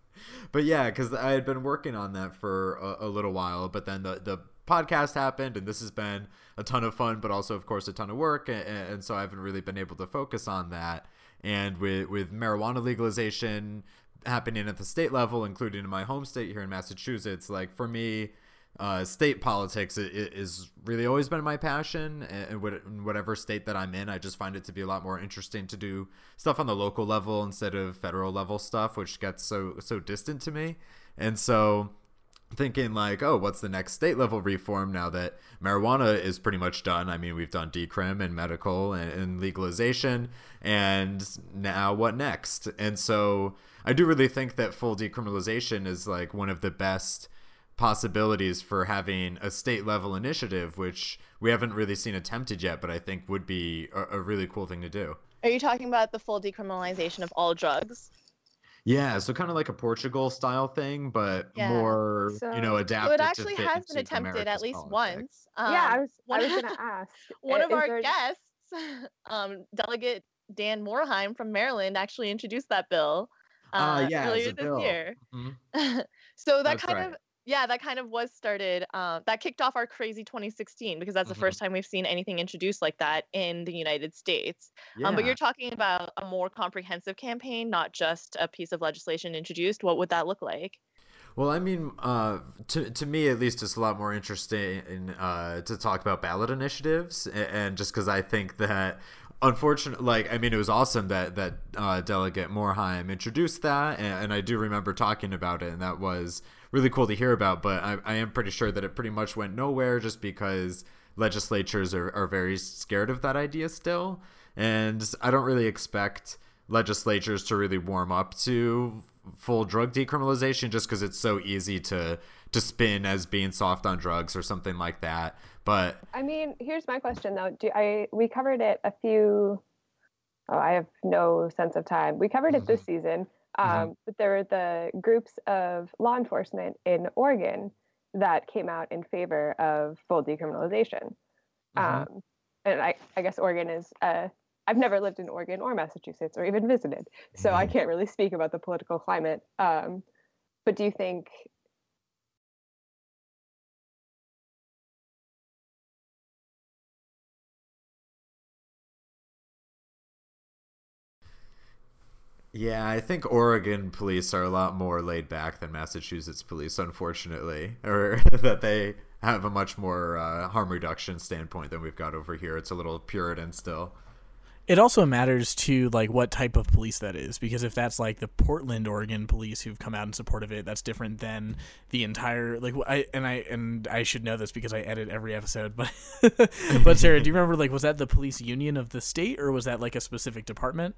but yeah, because I had been working on that for a, a little while, but then the the podcast happened and this has been a ton of fun but also of course a ton of work and, and so i haven't really been able to focus on that and with with marijuana legalization happening at the state level, including in my home state here in Massachusetts, like for me, uh, state politics is really always been my passion. And whatever state that I'm in, I just find it to be a lot more interesting to do stuff on the local level instead of federal level stuff, which gets so so distant to me. And so thinking like, oh, what's the next state level reform now that marijuana is pretty much done? I mean, we've done decrim and medical and, and legalization, and now what next? And so I do really think that full decriminalization is like one of the best possibilities for having a state level initiative, which we haven't really seen attempted yet, but I think would be a, a really cool thing to do. Are you talking about the full decriminalization of all drugs? Yeah, so kind of like a Portugal style thing, but yeah. more so, you know adapted. So it actually has been attempted at least politics. once. Um, yeah, I was I was gonna ask. one of our there... guests, um, Delegate Dan Morhaim from Maryland, actually introduced that bill. Uh, uh yeah, earlier this bill. year. Mm-hmm. so that That's kind right. of yeah, that kind of was started. Uh, that kicked off our crazy 2016 because that's mm-hmm. the first time we've seen anything introduced like that in the United States. Yeah. Um, but you're talking about a more comprehensive campaign, not just a piece of legislation introduced. What would that look like? Well, I mean, uh, to to me at least, it's a lot more interesting in, uh, to talk about ballot initiatives, and, and just because I think that unfortunately, like I mean, it was awesome that that uh, Delegate Morhaim introduced that, and, and, I do remember talking about it, and that was really cool to hear about. But I, I am pretty sure that it pretty much went nowhere just because legislatures are, are very scared of that idea still, and I don't really expect legislatures to really warm up to full drug decriminalization just because it's so easy to to spin as being soft on drugs or something like that. But I mean, here's my question though. Do I we covered it a few oh, I have no sense of time. We covered it this mm-hmm. season. Um, mm-hmm. but there were the groups of law enforcement in Oregon that came out in favor of full decriminalization. Mm-hmm. Um, and I, I guess Oregon is uh, I've never lived in Oregon or Massachusetts or even visited, so I mm-hmm. can't really speak about the political climate. Um, but do you think Yeah, I think Oregon police are a lot more laid back than Massachusetts police, unfortunately, or that they have a much more uh, harm reduction standpoint than we've got over here. It's a little Puritan still. It also matters to like what type of police that is, because if that's like the Portland, Oregon police who've come out in support of it, that's different than the entire like I and I and I should know this because I edit every episode, but but Sarah, do you remember like was that the police union of the state or was that like a specific department?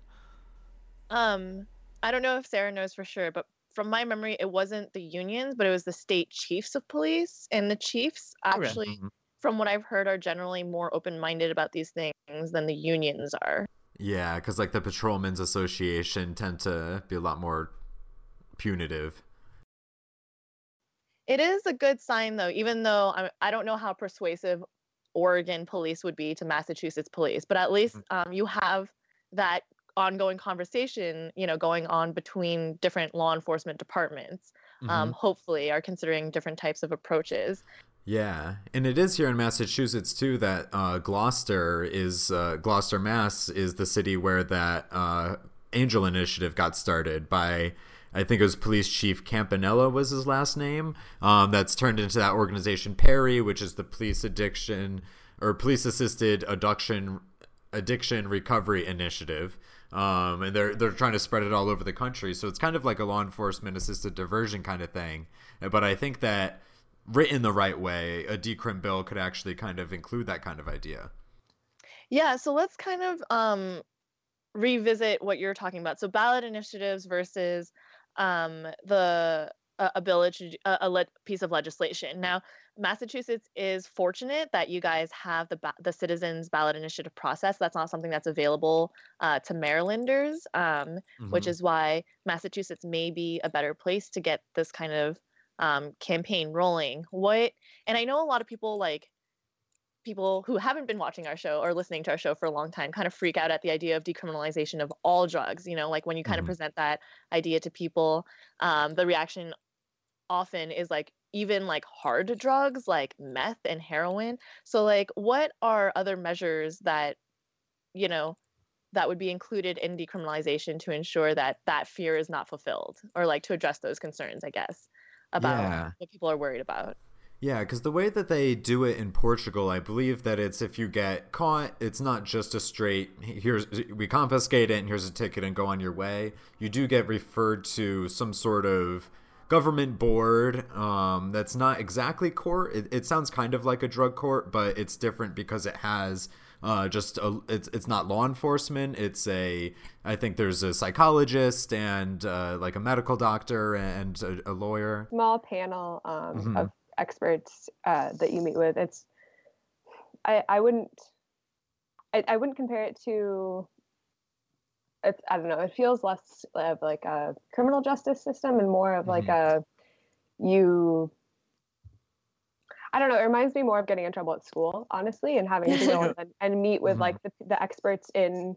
Um, I don't know if Sarah knows for sure, but from my memory, it wasn't the unions, but it was the state chiefs of police. And the chiefs actually, Mhm. from what I've heard, are generally more open minded about these things than the unions are. Yeah, because like the Patrolmen's Association tend to be a lot more punitive. It is a good sign, though, even though I, I don't know how persuasive Oregon police would be to Massachusetts police, but at least um, you have that ongoing conversation, you know, going on between different law enforcement departments. Um, hopefully, are considering different types of approaches. Yeah, and it is here in Massachusetts too that uh, Gloucester is uh, Gloucester, Mass is the city where that uh, Angel Initiative got started by. I think it was Police Chief Campanello was his last name. Um, that's turned into that organization PAARI, which is the police addiction or police assisted addiction addiction recovery initiative. Um, and they're they're trying to spread it all over the country. So it's kind of like a law enforcement assisted diversion kind of thing. But I think that written the right way, a decrim bill could actually kind of include that kind of idea. Yeah, so let's kind of um, revisit what you're talking about. So ballot initiatives versus um, the uh, ability to, a, a le- piece of legislation. Now, Massachusetts is fortunate that you guys have the ba- the citizens ballot initiative process. That's not something that's available uh, to Marylanders, um, which Mhm. is why Massachusetts may be a better place to get this kind of um, campaign rolling. What and I know a lot of people like people who haven't been watching our show or listening to our show for a long time kind of freak out at the idea of decriminalization of all drugs. You know, like when you kind Mhm. of present that idea to people, um, the reaction often is like even like hard drugs like meth and heroin. So like what are other measures that you know that would be included in decriminalization to ensure that that fear is not fulfilled or like to address those concerns, I guess, about Yeah. what people are worried about. Yeah, because the way that they do it in Portugal, I believe that it's if you get caught, it's not just a straight here's we confiscate it and here's a ticket and go on your way. You do get referred to some sort of government board um, that's not exactly court. It, it sounds kind of like a drug court, but it's different because it has uh, just a, it's it's not law enforcement. It's a I think there's a psychologist and uh, like a medical doctor and a, a lawyer. small panel um, Mhm. of experts uh, that you meet with. It's I I wouldn't I, I wouldn't compare it to it's I don't know. It feels less of like a criminal justice system and more of like a you. I don't know. It reminds me more of getting in trouble at school, honestly, and having to go and, and meet with Mhm. like the, the experts in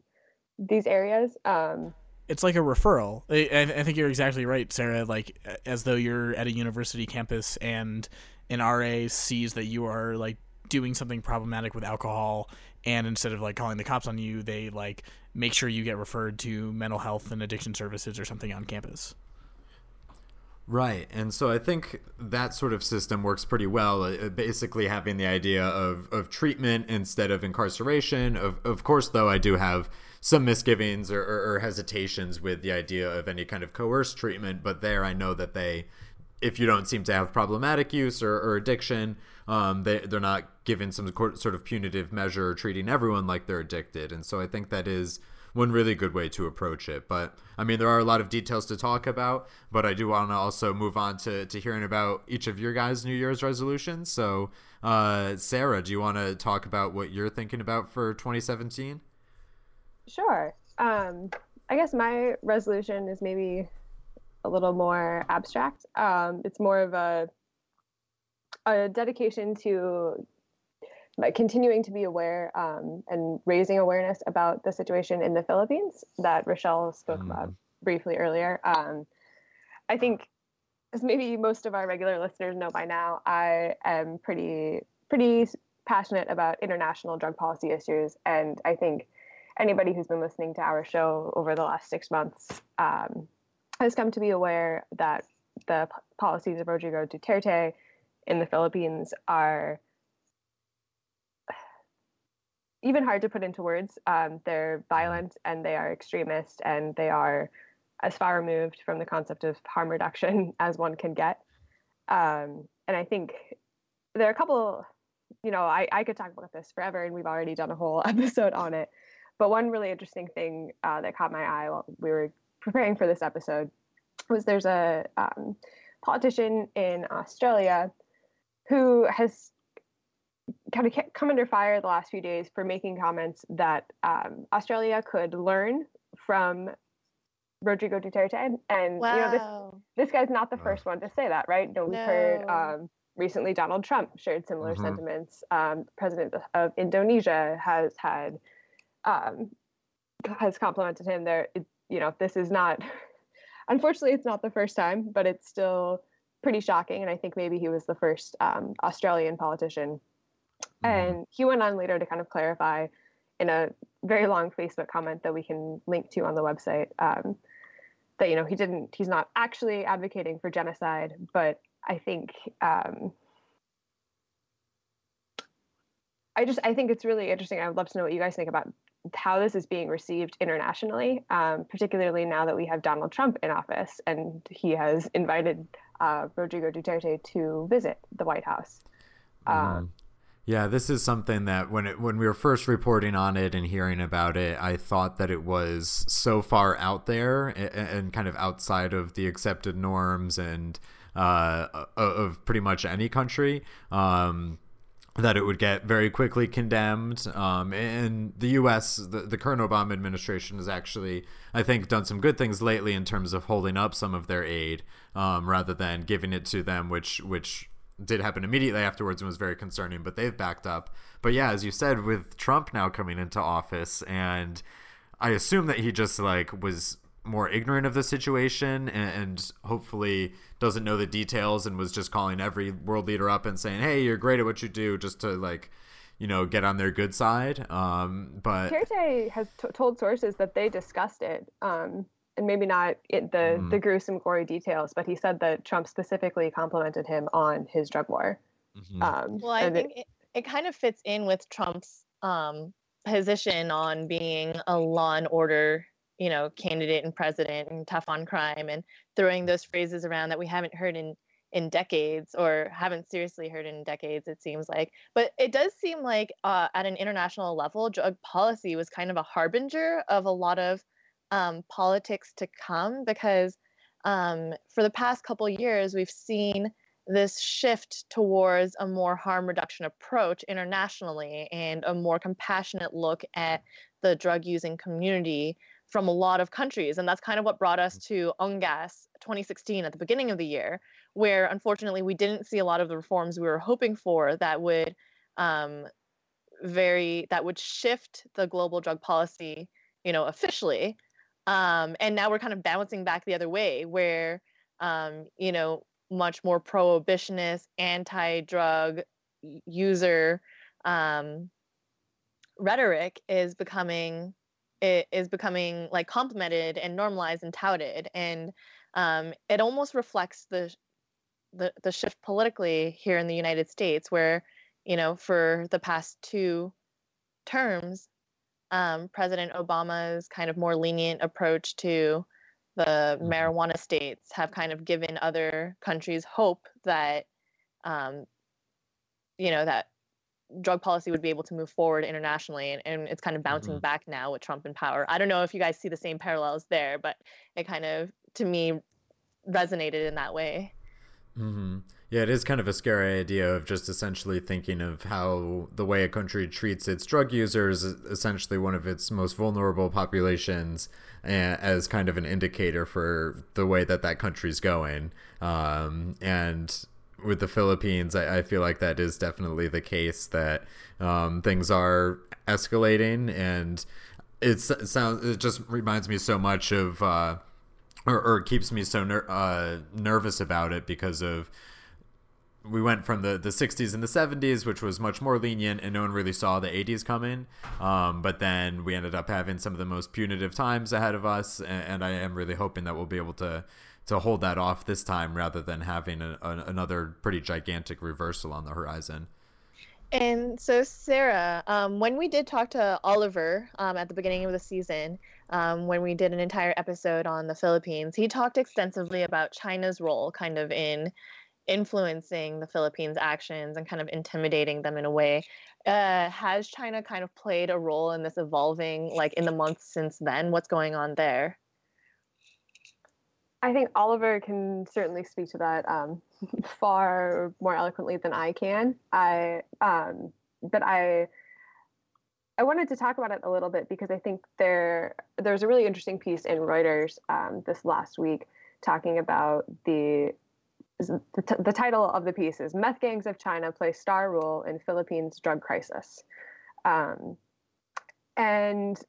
these areas. Um, it's like a referral. I, I I think you're exactly right, Sarah. Like as though you're at a university campus and an RA sees that you are like doing something problematic with alcohol, and instead of like calling the cops on you, they like make sure you get referred to mental health and addiction services or something on campus. Right. And so I think that sort of system works pretty well, uh, basically having the idea of, of treatment instead of incarceration. Of, of course, though, I do have some misgivings or, or, or hesitations with the idea of any kind of coerced treatment, but there I know that they, if you don't seem to have problematic use or, or addiction, um, they, they're not given some sort of punitive measure treating everyone like they're addicted. And so I think that is one really good way to approach it. But I mean, there are a lot of details to talk about, but I do want to also move on to, to hearing about each of your guys' New Year's resolutions. So, uh, Sarah, do you want to talk about what you're thinking about for 2017? Sure. Um, I guess my resolution is maybe a little more abstract. Um, it's more of a a dedication to continuing to be aware um, and raising awareness about the situation in the Philippines that Rachelle spoke about briefly earlier. Um, I think, as maybe most of our regular listeners know by now, I am pretty pretty passionate about international drug policy issues, and I think anybody who's been listening to our show over the last six months um, has come to be aware that the p- policies of Rodrigo Duterte in the Philippines are even hard to put into words. Um, they're violent and they are extremist and they are as far removed from the concept of harm reduction as one can get. Um, and I think there are a couple, you know, I, I could talk about this forever and we've already done a whole episode on it. But one really interesting thing uh, that caught my eye while we were preparing for this episode was there's a um, politician in Australia who has kind of come under fire the last few days for making comments that um, Australia could learn from Rodrigo Duterte. And wow. you know, this this guy's not the first one to say that, right? No, we've no. heard um, recently Donald Trump shared similar mm-hmm. sentiments. Um, President of Indonesia has had um, has complimented him. There, it, you know, this is not. Unfortunately, it's not the first time, but it's still pretty shocking. And I think maybe he was the first um, Australian politician. Mm-hmm. And he went on later to kind of clarify in a very long Facebook comment that we can link to on the website um, that you know he didn't he's not actually advocating for genocide, but I think um, I just I think it's really interesting. I would love to know what you guys think about how this is being received internationally, um, particularly now that we have Donald Trump in office and he has invited uh, Rodrigo Duterte to visit the White House. Mm. Yeah, this is something that when it when we were first reporting on it and hearing about it, I thought that it was so far out there and, and kind of outside of the accepted norms and uh, of pretty much any country. Um, that it would get very quickly condemned. Um, and the U.S., the, the current Obama administration has actually, I think, done some good things lately in terms of holding up some of their aid um, rather than giving it to them, which which did happen immediately afterwards and was very concerning, but they've backed up. But yeah, as you said, with Trump now coming into office, and I assume that he just like was more ignorant of the situation and, and, hopefully doesn't know the details and was just calling every world leader up and saying, "Hey, you're great at what you do," just to like, you know, get on their good side. Um, but Duterte has t- told sources that they discussed it. Um, and maybe not it, the mm. the gruesome, gory details, but he said that Trump specifically complimented him on his drug war. Mm-hmm. Um, well, I think it, it, kind of fits in with Trump's um, position on being a law and order, you know, candidate and president and tough on crime, and throwing those phrases around that we haven't heard in in decades or haven't seriously heard in decades it seems like. But it does seem like uh, at an international level drug policy was kind of a harbinger of a lot of um, politics to come because um, for the past couple years we've seen this shift towards a more harm reduction approach internationally and a more compassionate look at the drug using community from a lot of countries. And that's kind of what brought us to UNGAS 2016 at the beginning of the year, where unfortunately we didn't see a lot of the reforms we were hoping for that would um, very that would shift the global drug policy, you know, officially um, and now we're kind of bouncing back the other way where, um, you know, much more prohibitionist, anti drug user um, rhetoric is becoming it is becoming like complimented and normalized and touted and um, it almost reflects the, the the shift politically here in the United States where you know for the past two terms um, President Obama's kind of more lenient approach to the mm-hmm. marijuana states have kind of given other countries hope that, um, you know, that drug policy would be able to move forward internationally and, and it's kind of bouncing mm-hmm. back now with Trump in power. I don't know if you guys see the same parallels there, but it kind of to me resonated in that way. Mm-hmm. Yeah, it is kind of a scary idea of just essentially thinking of how the way a country treats its drug users, essentially one of its most vulnerable populations, as kind of an indicator for the way that that country's going. Um, and with the Philippines, I, I, feel like that is definitely the case that um, things are escalating, and it sounds it just reminds me so much of. Uh, or, or keeps me so ner- uh, nervous about it because of we went from the, the 60s and the 70s, which was much more lenient, and no one really saw the 80s coming. Um, but then we ended up having some of the most punitive times ahead of us, and, and, I am really hoping that we'll be able to to hold that off this time, rather than having a, a, another pretty gigantic reversal on the horizon. And so, Sarah, um, when we did talk to Oliver um, at the beginning of the season, um, when we did an entire episode on the Philippines, he talked extensively about China's role kind of in influencing the Philippines' actions and kind of intimidating them in a way. Uh, has China kind of played a role in this evolving, like in the months since then? What's going on there? I think Oliver can certainly speak to that um, far more eloquently than I can. I, um, but I, I wanted to talk about it a little bit because I think there there's a really interesting piece in Reuters um, this last week talking about the the, t- the, title of the piece is "Meth Gangs of China Play Star Role in Philippines Drug Crisis," um, and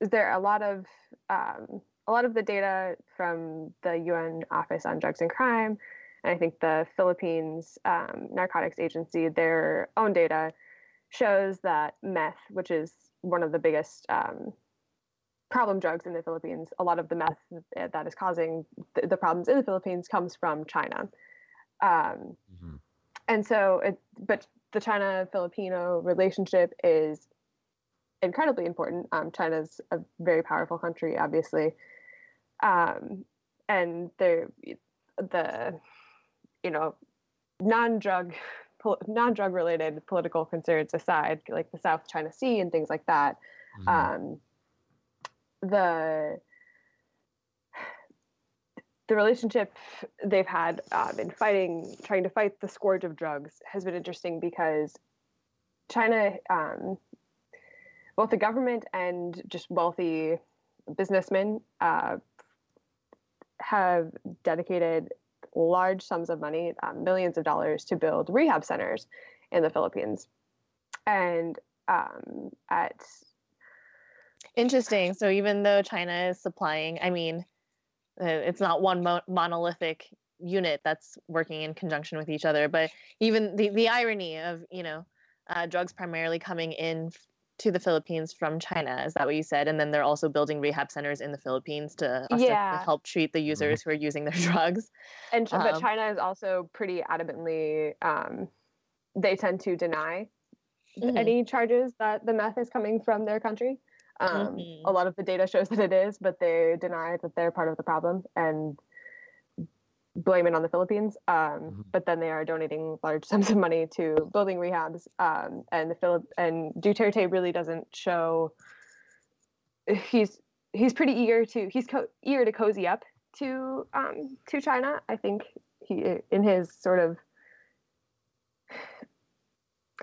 there are a lot of um, a lot of the data from the UN Office on Drugs and Crime, and I think the Philippines um, Narcotics Agency, their own data shows that meth, which is one of the biggest um, problem drugs in the Philippines, a lot of the meth that is causing the, the problems in the Philippines comes from China. Um, mm-hmm. And so, it, but the China Filipino relationship is incredibly important. Um, China's a very powerful country, obviously, um, and the the you know non-drug non-drug related political concerns aside, like the South China Sea and things like that, mm-hmm. um, the the relationship they've had um, in fighting, trying to fight the scourge of drugs, has been interesting because China, um, both the government and just wealthy businessmen, uh, have dedicated large sums of money, um, millions of dollars, to build rehab centers in the Philippines. And um, at interesting. So even though China is supplying, I mean, uh, it's not one mo- monolithic unit that's working in conjunction with each other, but even the the irony of you know uh, drugs primarily coming in to the Philippines from China. Is that what you said? And then they're also building rehab centers in the Philippines to yeah. help treat the mm-hmm. users who are using their drugs. And um, but China is also pretty adamantly um, they tend to deny mm-hmm. any charges that the meth is coming from their country. Um, mm-hmm. A lot of the data shows that it is, but they deny that they're part of the problem and blame it on the Philippines. Um, mm-hmm. But then they are donating large sums of money to building rehabs, um, and the Philip and Duterte really doesn't show. He's he's pretty eager to he's co- eager to cozy up to um, to China. I think he in his sort of.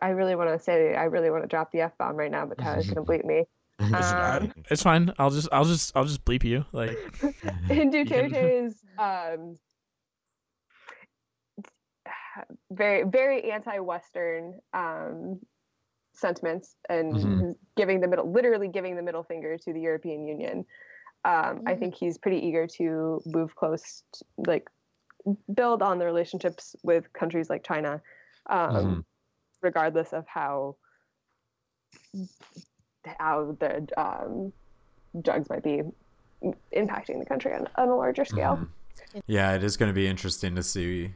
I really want to say I really want to drop the f bomb right now, but Tyler's gonna bleep me. Um, it's fine. I'll just I'll just I'll just bleep you. Like in Duterte's um, very very anti-Western um, sentiments and mm-hmm. giving the middle literally giving the middle finger to the European Union. Um, mm-hmm. I think he's pretty eager to move close, to, like build on the relationships with countries like China, um, mm-hmm. regardless of how how the um, drugs might be impacting the country on, on a larger scale. Mm-hmm. Yeah, it is going to be interesting to see.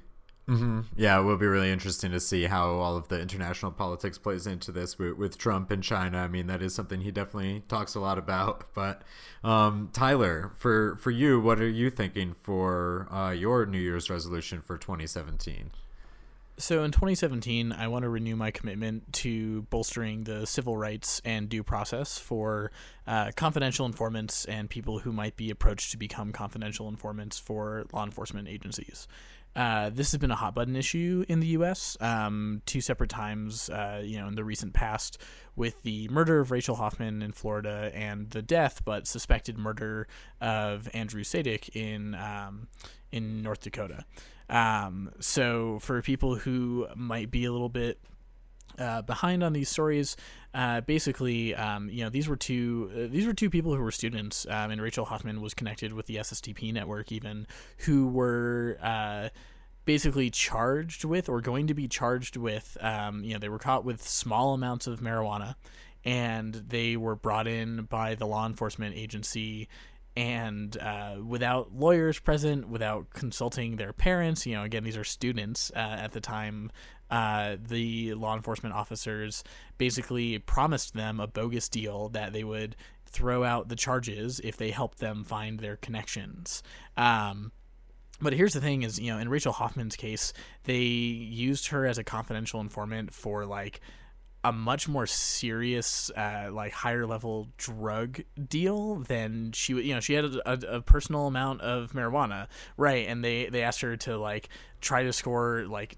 Mm-hmm. Yeah, it will be really interesting to see how all of the international politics plays into this with, with Trump and China. I mean, that is something he definitely talks a lot about. But um, Tyler, for for you, what are you thinking for uh, your New Year's resolution for 2017? So in 2017, I want to renew my commitment to bolstering the civil rights and due process for uh, confidential informants and people who might be approached to become confidential informants for law enforcement agencies. Uh, this has been a hot button issue in the U.S. Um, two separate times, uh, you know, in the recent past, with the murder of Rachel Hoffman in Florida and the death, but suspected murder of Andrew Sadek in um, in North Dakota. Um, so for people who might be a little bit uh, behind on these stories. Uh, basically, um, you know, these were two uh, these were two people who were students, um, and Rachel Hoffman was connected with the SSDP network, even who were uh, basically charged with or going to be charged with. Um, you know, they were caught with small amounts of marijuana, and they were brought in by the law enforcement agency and uh, without lawyers present, without consulting their parents, you know, again, these are students uh, at the time. Uh, the law enforcement officers basically promised them a bogus deal that they would throw out the charges if they helped them find their connections. Um, but here's the thing: is you know, in Rachel Hoffman's case, they used her as a confidential informant for like a much more serious, uh, like higher level drug deal than she would. You know, she had a, a, a, personal amount of marijuana, right? And they they asked her to like try to score like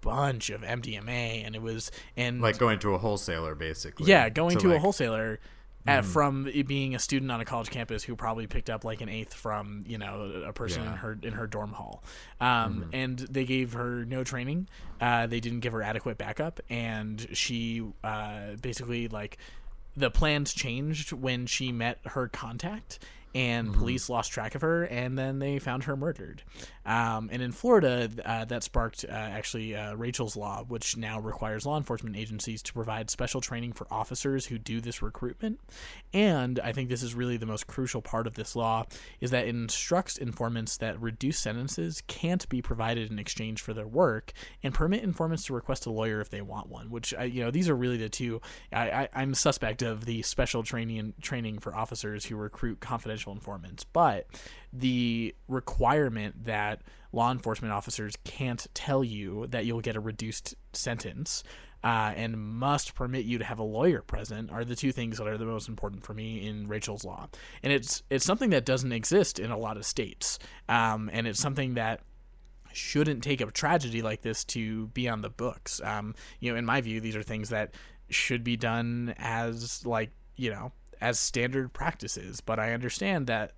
bunch of MDMA, and it was and like going to a wholesaler, basically. Yeah, going to, like, a wholesaler at, mm. from being a student on a college campus who probably picked up like an eighth from you know a person yeah. in her in her dorm hall, um, mm. and they gave her no training. Uh, they didn't give her adequate backup, and she uh, basically like the plans changed when she met her contact and mm-hmm. police lost track of her, and then they found her murdered. Um, and in Florida, uh, that sparked uh, actually uh, Rachel's Law, which now requires law enforcement agencies to provide special training for officers who do this recruitment. And I think this is really the most crucial part of this law is that it instructs informants that reduced sentences can't be provided in exchange for their work, and permit informants to request a lawyer if they want one. Which you know these are really the two. I, I, am suspect of the special training training for officers who recruit confidential confidential informants, but the requirement that law enforcement officers can't tell you that you'll get a reduced sentence uh, and must permit you to have a lawyer present are the two things that are the most important for me in Rachel's Law. And it's it's something that doesn't exist in a lot of states, um, and it's something that shouldn't take a tragedy like this to be on the books. Um, you know, in my view, these are things that should be done as like you know as standard practices. But I understand that.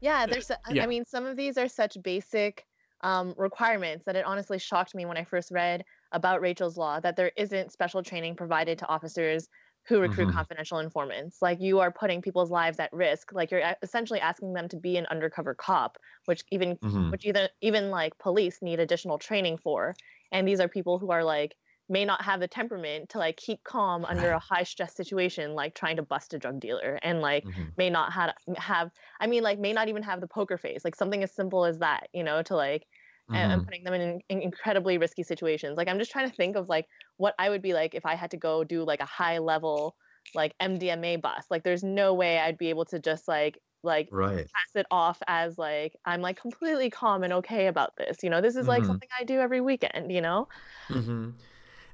Yeah, there's. Yeah. I mean, some of these are such basic um, requirements that it honestly shocked me when I first read about Rachel's Law that there isn't special training provided to officers who recruit mm-hmm. confidential informants. Like you are putting people's lives at risk. Like you're essentially asking them to be an undercover cop, which even mm-hmm. which even even like police need additional training for. And these are people who are like may not have the temperament to like keep calm under a high stress situation like trying to bust a drug dealer and like mm-hmm. may not have have i mean like may not even have the poker face like something as simple as that you know to like mm-hmm. and, and, putting them in, in, incredibly risky situations like i'm just trying to think of like what i would be like if i had to go do like a high level like mdma bust like there's no way i'd be able to just like like right. pass it off as like i'm like completely calm and okay about this you know this is like mm-hmm. something i do every weekend you know mm-hmm.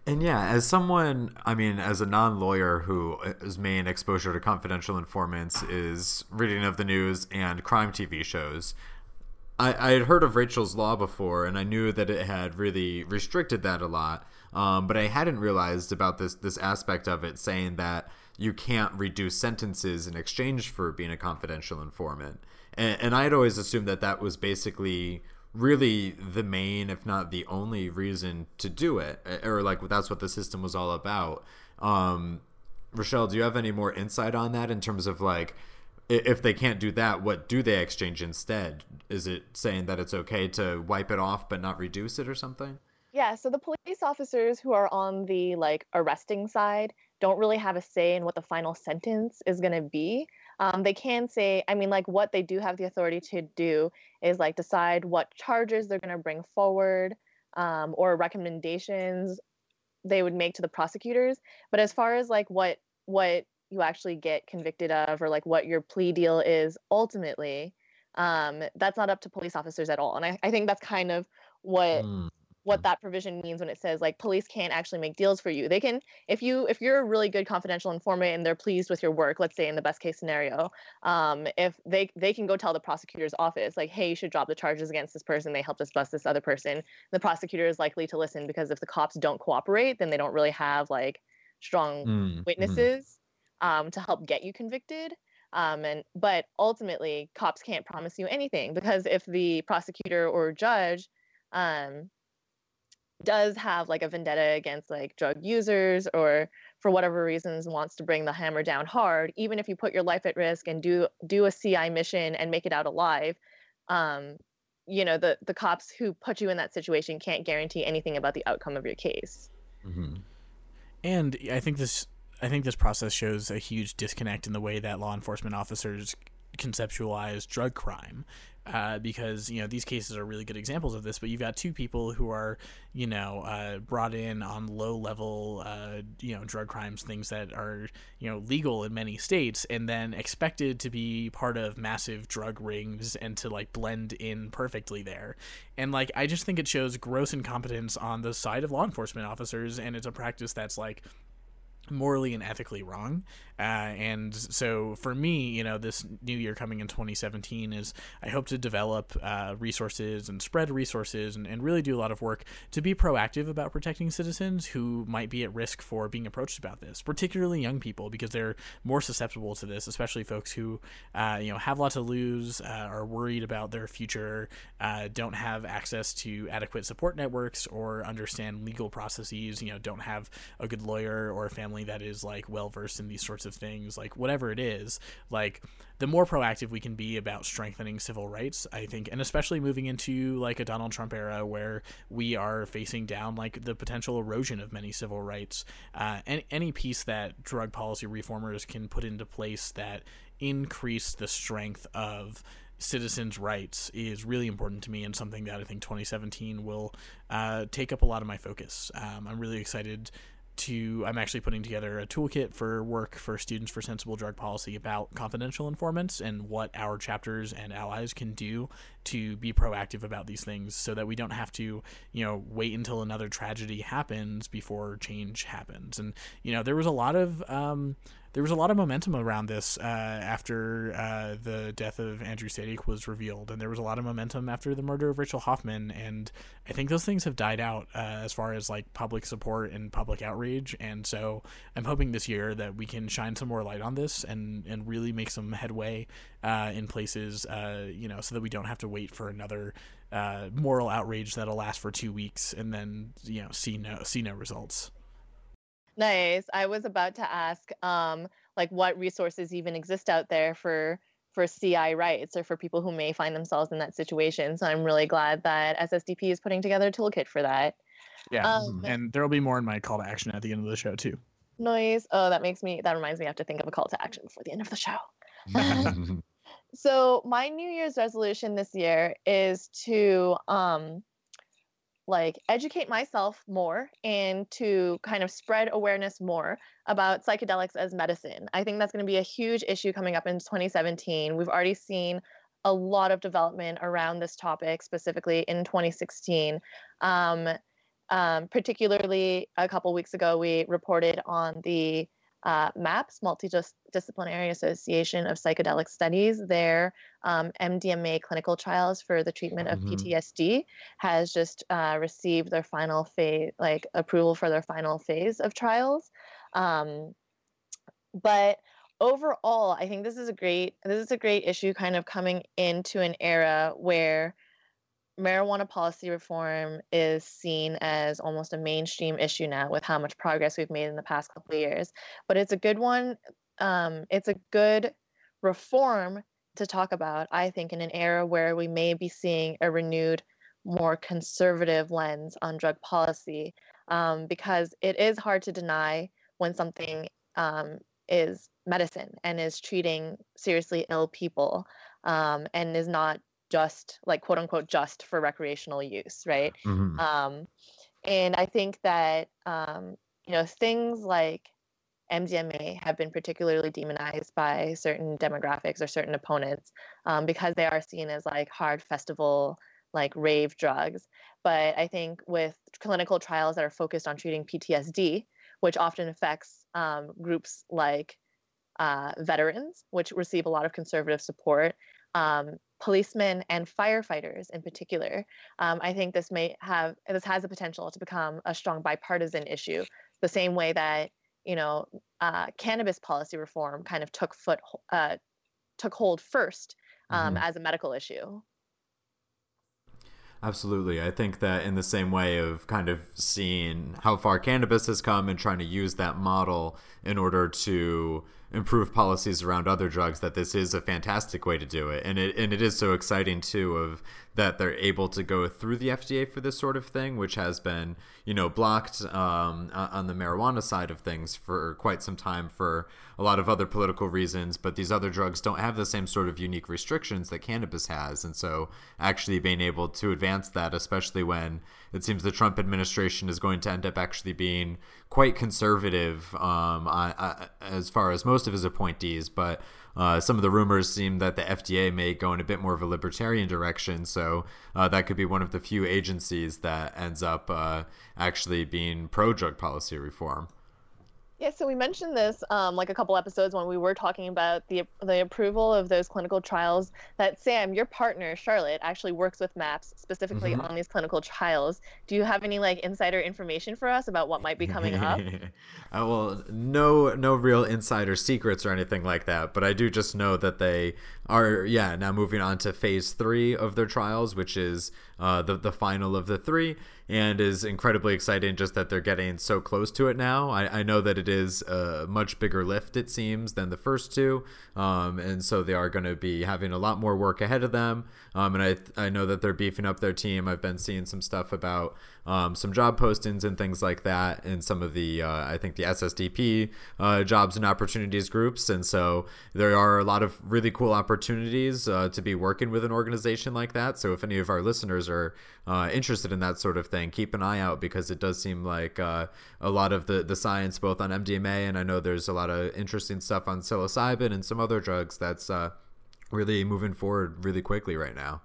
And yeah, as someone, I mean, as a non lawyer whose main exposure to confidential informants is reading of the news and crime TV shows, I, I had heard of Rachel's Law before, and I knew that it had really restricted that a lot. Um, but I hadn't realized about this this aspect of it, saying that you can't reduce sentences in exchange for being a confidential informant. And, and I had always assumed that that was basically really the main, if not the only reason to do it, or like that's what the system was all about. Um, Rachelle, do you have any more insight on that in terms of like if they can't do that, what do they exchange instead? Is it saying that it's okay to wipe it off but not reduce it or something? Yeah, so the police officers who are on the like arresting side don't really have a say in what the final sentence is going to be. Um, they can say, I mean, like what they do have the authority to do is like decide what charges they're going to bring forward um, or recommendations they would make to the prosecutors. But as far as like what what you actually get convicted of or like what your plea deal is ultimately, um, that's not up to police officers at all. And I, I think that's kind of what mm what that provision means when it says like police can't actually make deals for you. They can if you if you're a really good confidential informant and they're pleased with your work, let's say in the best case scenario, um, if they they can go tell the prosecutor's office like, hey, you should drop the charges against this person. They helped us bust this other person. The prosecutor is likely to listen because if the cops don't cooperate, then they don't really have like strong mm, witnesses mm. Um, to help get you convicted. Um, and but ultimately, cops can't promise you anything because if the prosecutor or judge um, does have like a vendetta against like drug users or for whatever reasons wants to bring the hammer down hard even if you put your life at risk and do do a ci mission and make it out alive um you know the the cops who put you in that situation can't guarantee anything about the outcome of your case mm-hmm. and i think this i think this process shows a huge disconnect in the way that law enforcement officers conceptualize drug crime uh, because you know these cases are really good examples of this. But you've got two people who are you know uh, brought in on low level uh, you know drug crimes, things that are you know legal in many states, and then expected to be part of massive drug rings and to like blend in perfectly there. And like I just think it shows gross incompetence on the side of law enforcement officers, and it's a practice that's like morally and ethically wrong. Uh, and so for me, you know, this new year coming in 2017 is I hope to develop uh, resources and spread resources and, and really do a lot of work to be proactive about protecting citizens who might be at risk for being approached about this, particularly young people, because they're more susceptible to this, especially folks who, uh, you know, have a lot to lose, uh, are worried about their future, uh, don't have access to adequate support networks or understand legal processes, you know, don't have a good lawyer or a family that is like well versed in these sorts of of things, like whatever it is, like the more proactive we can be about strengthening civil rights, I think, and especially moving into like a Donald Trump era where we are facing down like the potential erosion of many civil rights. Uh, any, any piece that drug policy reformers can put into place that increase the strength of citizens' rights is really important to me and something that I think 2017 will uh, take up a lot of my focus. Um, I'm really excited to I'm actually putting together a toolkit for work for students for sensible drug policy about confidential informants and what our chapters and allies can do to be proactive about these things so that we don't have to, you know, wait until another tragedy happens before change happens. And you know, there was a lot of um, there was a lot of momentum around this uh, after uh, the death of Andrew Sadek was revealed, and there was a lot of momentum after the murder of Rachel Hoffman, and I think those things have died out uh, as far as like public support and public outrage, and so I'm hoping this year that we can shine some more light on this and and really make some headway uh, in places, uh, you know, so that we don't have to wait for another uh, moral outrage that'll last for two weeks and then you know see no see no results. Nice. I was about to ask, um, like, what resources even exist out there for for CI rights or for people who may find themselves in that situation. So I'm really glad that SSDP is putting together a toolkit for that. Yeah, um, and there will be more in my call to action at the end of the show too. Noise. Oh, that makes me. That reminds me. I have to think of a call to action before the end of the show. so my New Year's resolution this year is to um, like educate myself more and to kind of spread awareness more about psychedelics as medicine. I think that's going to be a huge issue coming up in 2017. We've already seen a lot of development around this topic, specifically in 2016. Um, um, particularly, a couple weeks ago, we reported on the uh, MAPS, Multidisciplinary Association of Psychedelic Studies, their um, MDMA clinical trials for the treatment of mm-hmm. PTSD has just uh, received their final phase, like approval for their final phase of trials. Um, but overall, I think this is a great this is a great issue, kind of coming into an era where marijuana policy reform is seen as almost a mainstream issue now with how much progress we've made in the past couple of years. But it's a good one. Um, it's a good reform to talk about, I think, in an era where we may be seeing a renewed, more conservative lens on drug policy, um, because it is hard to deny when something um, is medicine and is treating seriously ill people um, and is not just like quote unquote just for recreational use right mm-hmm. um, and i think that um, you know things like MDMA have been particularly demonized by certain demographics or certain opponents um, because they are seen as like hard festival like rave drugs but i think with clinical trials that are focused on treating PTSD which often affects um, groups like uh, veterans, which receive a lot of conservative support, um, policemen and firefighters in particular. Um, I think this may have this has the potential to become a strong bipartisan issue, the same way that you know uh, cannabis policy reform kind of took foot uh, took hold first um, mm-hmm. as a medical issue. Absolutely. I think that in the same way of kind of seeing how far cannabis has come and trying to use that model in order to improve policies around other drugs that this is a fantastic way to do it. And it and it is so exciting too of that they're able to go through the FDA for this sort of thing which has been you know blocked um, on the marijuana side of things for quite some time for a lot of other political reasons but these other drugs don't have the same sort of unique restrictions that cannabis has. And so actually being able to advance that especially when it seems the Trump administration is going to end up actually being quite conservative um, as far as most of his appointees, but uh, some of the rumors seem that the FDA may go in a bit more of a libertarian direction. So uh, that could be one of the few agencies that ends up uh, actually being pro drug policy reform. Yeah, so we mentioned this um, like a couple episodes when we were talking about the the approval of those clinical trials. That Sam, your partner Charlotte, actually works with MAPS specifically mm-hmm. on these clinical trials. Do you have any like insider information for us about what might be coming up? uh, well, no, no real insider secrets or anything like that. But I do just know that they are, yeah, now moving on to phase three of their trials, which is uh, the the final of the three and is incredibly exciting just that they're getting so close to it now. I, I know that it is a much bigger lift, it seems, than the first two. Um, and so they are going to be having a lot more work ahead of them. Um, and I, I know that they're beefing up their team. I've been seeing some stuff about um, some job postings and things like that in some of the, uh, I think, the SSDP uh, jobs and opportunities groups. And so there are a lot of really cool opportunities uh, to be working with an organization like that. So if any of our listeners are uh, interested in that sort of thing, keep an eye out because it does seem like uh, a lot of the, the science, both on MDMA and I know there's a lot of interesting stuff on psilocybin and some other drugs that's uh, really moving forward really quickly right now.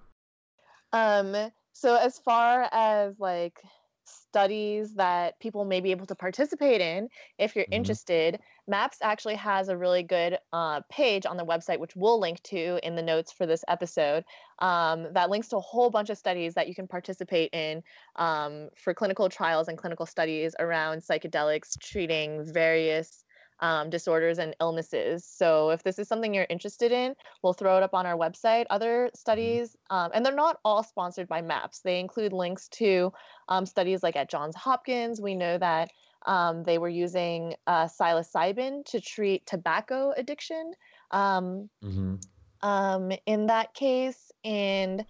Um, so as far as like studies that people may be able to participate in, if you're mm-hmm. interested, MAPS actually has a really good uh, page on the website, which we'll link to in the notes for this episode, um, that links to a whole bunch of studies that you can participate in um, for clinical trials and clinical studies around psychedelics treating various um, disorders and illnesses. So if this is something you're interested in, we'll throw it up on our website. Other mm-hmm. studies, um, and they're not all sponsored by MAPS. They include links to um, studies like at Johns Hopkins. We know that um, they were using uh, psilocybin to treat tobacco addiction um, mm-hmm. Um, in that case, and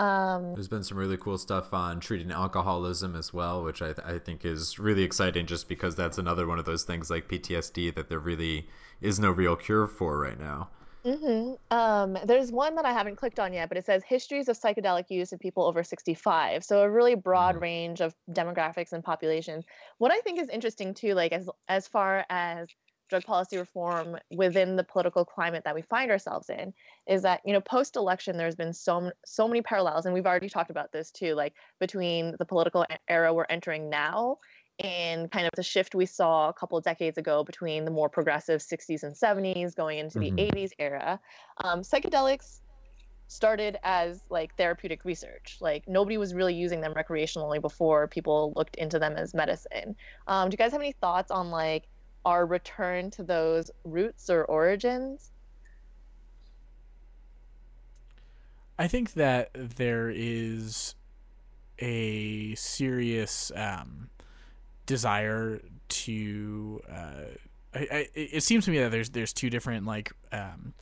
um, There's been some really cool stuff on treating alcoholism as well, which I, th- I think is really exciting just because that's another one of those things like PTSD that there really is no real cure for right now. Mm-hmm. Um, there's one that I haven't clicked on yet, but it says histories of psychedelic use in people over 65. So a really broad mm-hmm. range of demographics and populations. What I think is interesting too, like as as far as drug policy reform within the political climate that we find ourselves in is that you know post election there's been so so many parallels and we've already talked about this too like between the political era we're entering now and kind of the shift we saw a couple of decades ago between the more progressive 60s and 70s going into mm-hmm. the 80s era. Um, psychedelics started as like therapeutic research. Like nobody was really using them recreationally before people looked into them as medicine. Um, do you guys have any thoughts on like our return to those roots or origins? I think that there is a serious um, desire to. Uh, I, I, it seems to me that there's there's two different like um,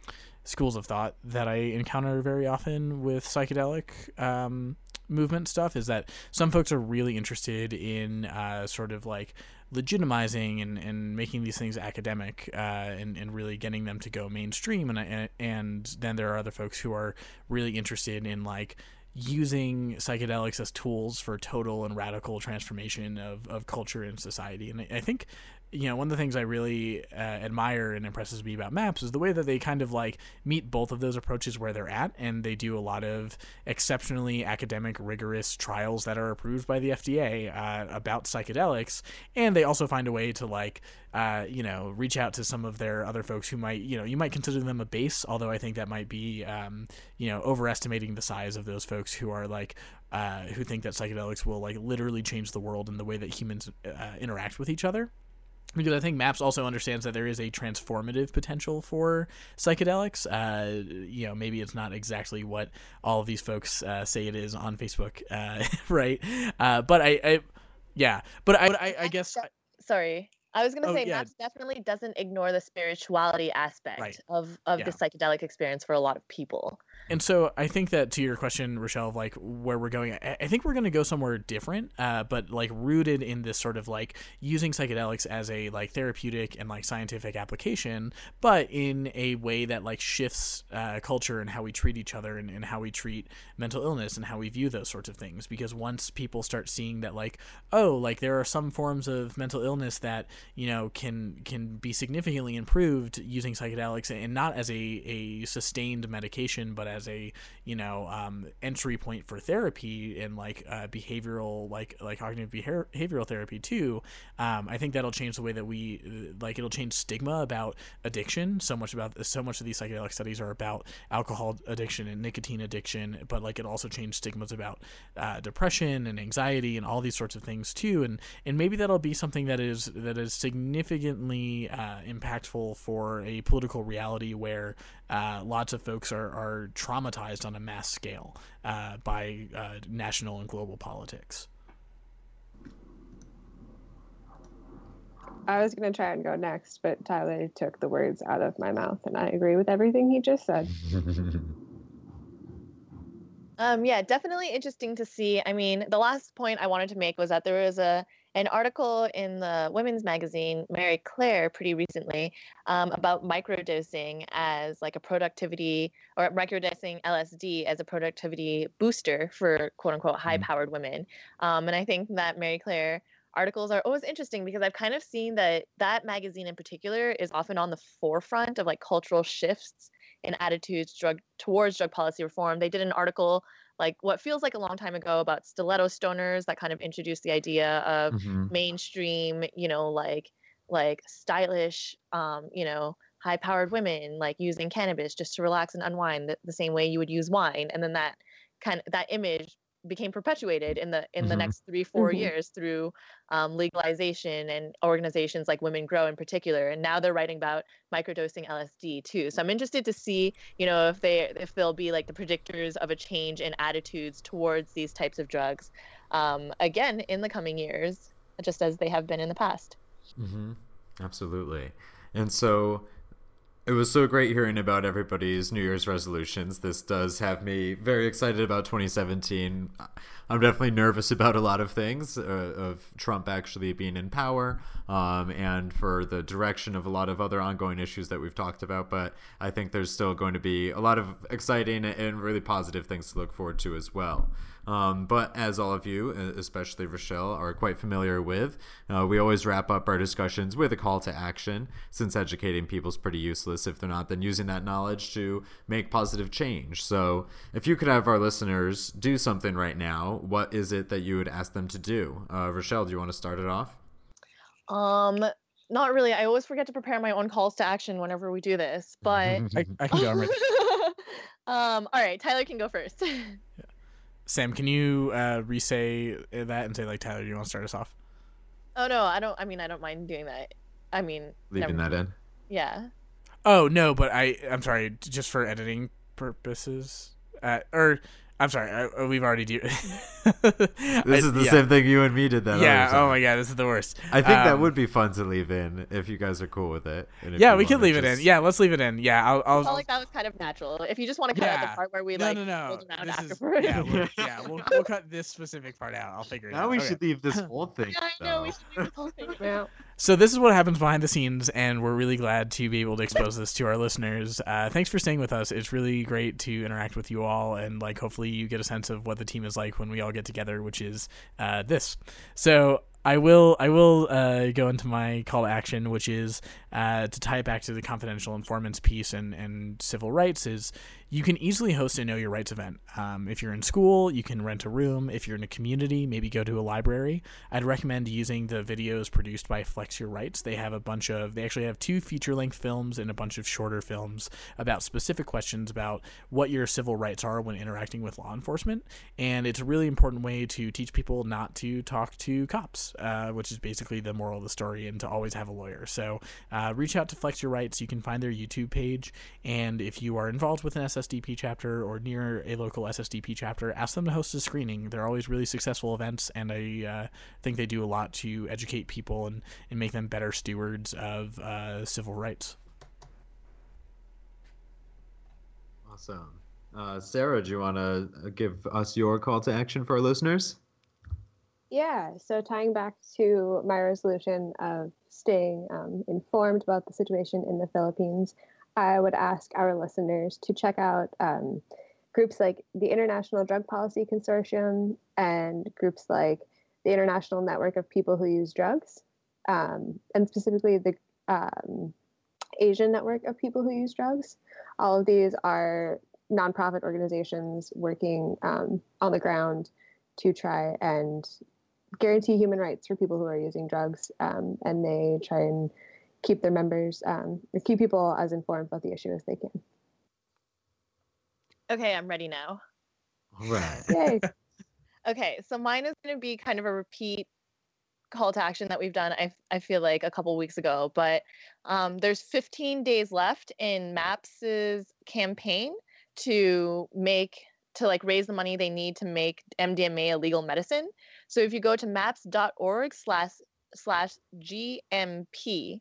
schools of thought that I encounter very often with psychedelic um, movement stuff. Is that some folks are really interested in uh, sort of like legitimizing and, and making these things academic uh, and, and really getting them to go mainstream. And, and then there are other folks who are really interested in like using psychedelics as tools for total and radical transformation of, of culture and society. And I think you know, one of the things I really uh, admire and impresses me about MAPS is the way that they kind of like meet both of those approaches where they're at, and they do a lot of exceptionally academic, rigorous trials that are approved by the FDA uh, about psychedelics, and they also find a way to like, uh, you know, reach out to some of their other folks who might, you know, you might consider them a base, although I think that might be, um, you know, overestimating the size of those folks who are like, uh, who think that psychedelics will like literally change the world in the way that humans uh, interact with each other because I think MAPS also understands that there is a transformative potential for psychedelics. Uh, you know, maybe it's not exactly what all of these folks uh, say it is on Facebook, uh, right? Uh, but I, I, yeah, but I, I, I guess. Sorry, I was gonna oh, say yeah. MAPS definitely doesn't ignore the spirituality aspect right. of of yeah. the psychedelic experience for a lot of people. And so I think that to your question, Rachelle, of like where we're going, I, think we're going to go somewhere different, uh, but like rooted in this sort of like using psychedelics as a like therapeutic and like scientific application, but in a way that like shifts uh, culture and how we treat each other and, and how we treat mental illness and how we view those sorts of things. Because once people start seeing that like, oh, like there are some forms of mental illness that you know can can be significantly improved using psychedelics and not as a, a sustained medication, but as a you know um, entry point for therapy and like uh, behavioral like like cognitive behavioral therapy too um, i think that'll change the way that we like it'll change stigma about addiction. So much about so much of these psychedelic studies are about alcohol addiction and nicotine addiction but like it also changed stigmas about uh, depression and anxiety and all these sorts of things too. And and maybe that'll be something that is that is significantly uh, impactful for a political reality where uh, lots of folks are, are traumatized on a mass scale uh, by uh, national and global politics. I was going to try and go next, but Tyler took the words out of my mouth, and I agree with everything he just said. um, yeah, definitely interesting to see. I mean, the last point I wanted to make was that there was a an article in the women's magazine Marie Claire pretty recently um, about microdosing as like a productivity or microdosing LSD as a productivity booster for quote unquote high powered women. Um, and I think that Marie Claire articles are always interesting because I've kind of seen that that magazine in particular is often on the forefront of like cultural shifts in attitudes drug towards drug policy reform. They did an article like what feels like a long time ago about stiletto stoners that kind of introduced the idea of mm-hmm. mainstream, you know, like like stylish, um, you know, high powered women like using cannabis just to relax and unwind the, the same way you would use wine, and then that kind of that image became perpetuated in the in mm-hmm. the next three 4 mm-hmm. years through um, legalization and organizations like Women Grow in particular. And now they're writing about microdosing LSD too. So I'm interested to see, you know, if they if they'll be like the predictors of a change in attitudes towards these types of drugs, um, again in the coming years, just as they have been in the past. Mm-hmm. Absolutely. And so it was so great hearing about everybody's New Year's resolutions. This does have me very excited about 2017. I'm definitely nervous about a lot of things, uh, of Trump actually being in power, um, and for the direction of a lot of other ongoing issues that we've talked about. But I think there's still going to be a lot of exciting and really positive things to look forward to as well. Um, but as all of you, especially Rachelle, are quite familiar with, uh, we always wrap up our discussions with a call to action, since educating people is pretty useless if they're not then using that knowledge to make positive change. So if you could have our listeners do something right now, what is it that you would ask them to do? Uh, Rachelle, do you want to start it off? Um, not really. I always forget to prepare my own calls to action whenever we do this, but I, I can go. um, all right, Tyler can go first. yeah. Sam, can you uh, re-say that and say like Tyler? Do you want to start us off? Oh no, I don't. I mean, I don't mind doing that. I mean, leaving that in. Yeah. Oh no, but I I'm sorry, just for editing purposes. Uh, or I'm sorry, I, uh, we've already do. this is the yeah. same thing you and me did that. Yeah. Oh my god, this is the worst. I think um, that would be fun to leave in if you guys are cool with it. yeah, we can leave just... it in. Yeah, let's leave it in. Yeah, I'll. I'll... I felt like that was kind of natural. If you just want to cut yeah. out the part where we no, like no, no. around this afterwards. Is, yeah, we'll, yeah, we'll, we'll cut this specific part out. I'll figure it now out. Now we okay. should leave this whole thing. yeah, I know we should leave this whole thing out. So this is what happens behind the scenes, and we're really glad to be able to expose this to our listeners. Uh, thanks for staying with us. It's really great to interact with you all, and like hopefully you get a sense of what the team is like when we all get together, which is uh, this. So I will I will uh, go into my call to action, which is uh, to tie it back to the confidential informants piece and, and civil rights. Is you can easily host a Know Your Rights event. Um, if you're in school, you can rent a room. If you're in a community, maybe go to a library. I'd recommend using the videos produced by Flex Your Rights. They have a bunch of, they actually have two feature length films and a bunch of shorter films about specific questions about what your civil rights are when interacting with law enforcement. And it's a really important way to teach people not to talk to cops, uh, which is basically the moral of the story, and to always have a lawyer. So uh, reach out to Flex Your Rights. You can find their YouTube page. And if you are involved with an SSDP chapter or near a local SSDP chapter, ask them to host a screening. They're always really successful events, and I uh, think they do a lot to educate people and, and make them better stewards of uh, civil rights. Awesome. Uh, Sarah, do you want to uh, give us your call to action for our listeners? Yeah, so tying back to my resolution of staying um, informed about the situation in the Philippines, I would ask our listeners to check out um, groups like the International Drug Policy Consortium and groups like the International Network of People Who Use Drugs, um, and specifically the um, Asian Network of People Who Use Drugs. All of these are nonprofit organizations working um, on the ground to try and guarantee human rights for people who are using drugs, um, and they try and keep their members um, or keep people as informed about the issue as they can. Okay, I'm ready now. All right. Yay! Okay, so mine is going to be kind of a repeat call to action that we've done. I, I feel like a couple weeks ago, but um, there's 15 days left in MAPS's campaign to make to like raise the money they need to make MDMA a legal medicine. So if you go to maps.org slash slash GMP,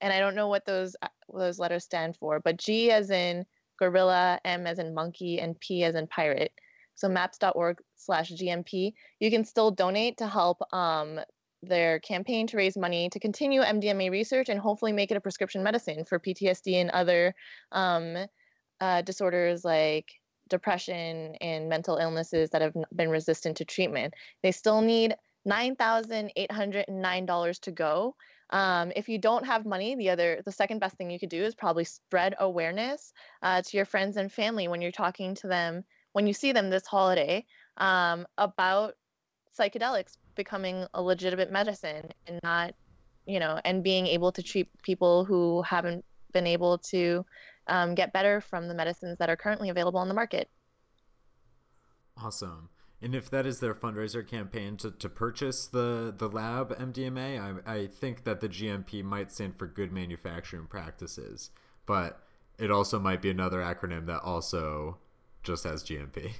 and I don't know what those uh, those letters stand for, but G as in gorilla, M as in monkey, and P as in pirate. So maps.org slash GMP. You can still donate to help um, their campaign to raise money to continue MDMA research and hopefully make it a prescription medicine for PTSD and other um, uh, disorders like depression and mental illnesses that have been resistant to treatment. They still need $9,809 to go. Um, if you don't have money, the other, the second best thing you could do is probably spread awareness uh, to your friends and family when you're talking to them, when you see them this holiday, um, about psychedelics becoming a legitimate medicine and not, you know, and being able to treat people who haven't been able to um, get better from the medicines that are currently available on the market. Awesome. And if that is their fundraiser campaign to, to purchase the, the lab MDMA, I, I think that the GMP might stand for good manufacturing practices, but it also might be another acronym that also just has GMP.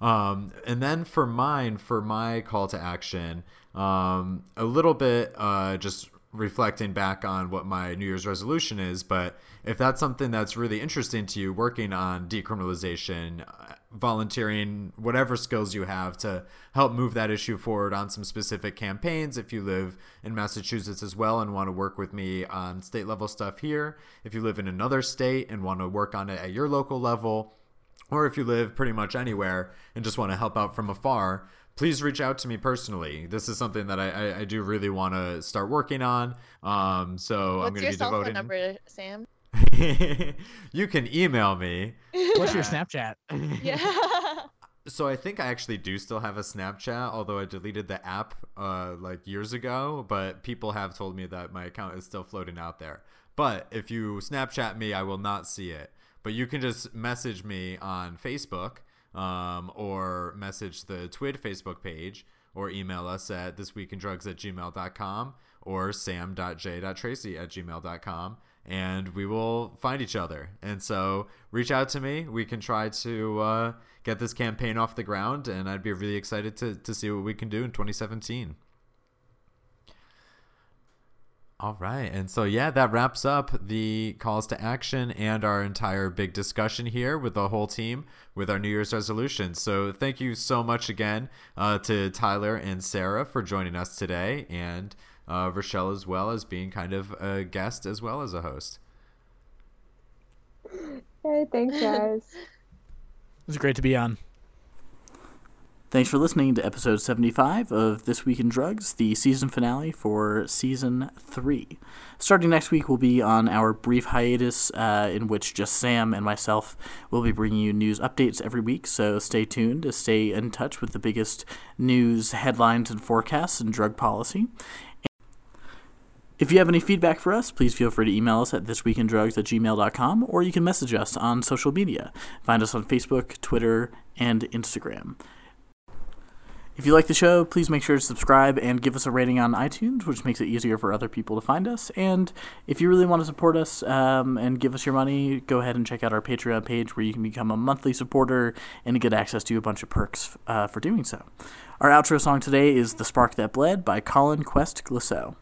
um, and then for mine, for my call to action, um, a little bit uh, just reflecting back on what my New Year's resolution is, but if that's something that's really interesting to you, working on decriminalization, uh, volunteering, whatever skills you have to help move that issue forward on some specific campaigns. If you live in Massachusetts as well and want to work with me on state level stuff here, if you live in another state and want to work on it at your local level, or if you live pretty much anywhere and just want to help out from afar, please reach out to me personally. This is something that I, I, I do really want to start working on. Um, so What's I'm going to be cell phone devoting. number, Sam? you can email me. What's your Snapchat? Yeah. So I think I actually do still have a Snapchat, although I deleted the app uh, like years ago. But people have told me that my account is still floating out there. But if you Snapchat me, I will not see it. But you can just message me on Facebook um, or message the TWID Facebook page or email us at thisweekindrugs at gmail.com or sam.j.tracy at gmail.com and we will find each other. And so reach out to me. We can try to uh, get this campaign off the ground, and I'd be really excited to, to see what we can do in 2017. All right. And so, yeah, that wraps up the calls to action and our entire big discussion here with the whole team with our New Year's resolution. So, thank you so much again uh, to Tyler and Sarah for joining us today, and uh, Rachelle as well as being kind of a guest as well as a host. Hey, thanks, guys. It's great to be on. Thanks for listening to episode 75 of This Week in Drugs, the season finale for season 3. Starting next week, we'll be on our brief hiatus uh, in which just Sam and myself will be bringing you news updates every week, so stay tuned to stay in touch with the biggest news headlines and forecasts in drug policy. If you have any feedback for us, please feel free to email us at thisweekindrugs at gmail.com or you can message us on social media. Find us on Facebook, Twitter, and Instagram. If you like the show, please make sure to subscribe and give us a rating on iTunes, which makes it easier for other people to find us. And if you really want to support us um, and give us your money, go ahead and check out our Patreon page where you can become a monthly supporter and get access to a bunch of perks uh, for doing so. Our outro song today is The Spark That Bled by Colin Quest Glisseau.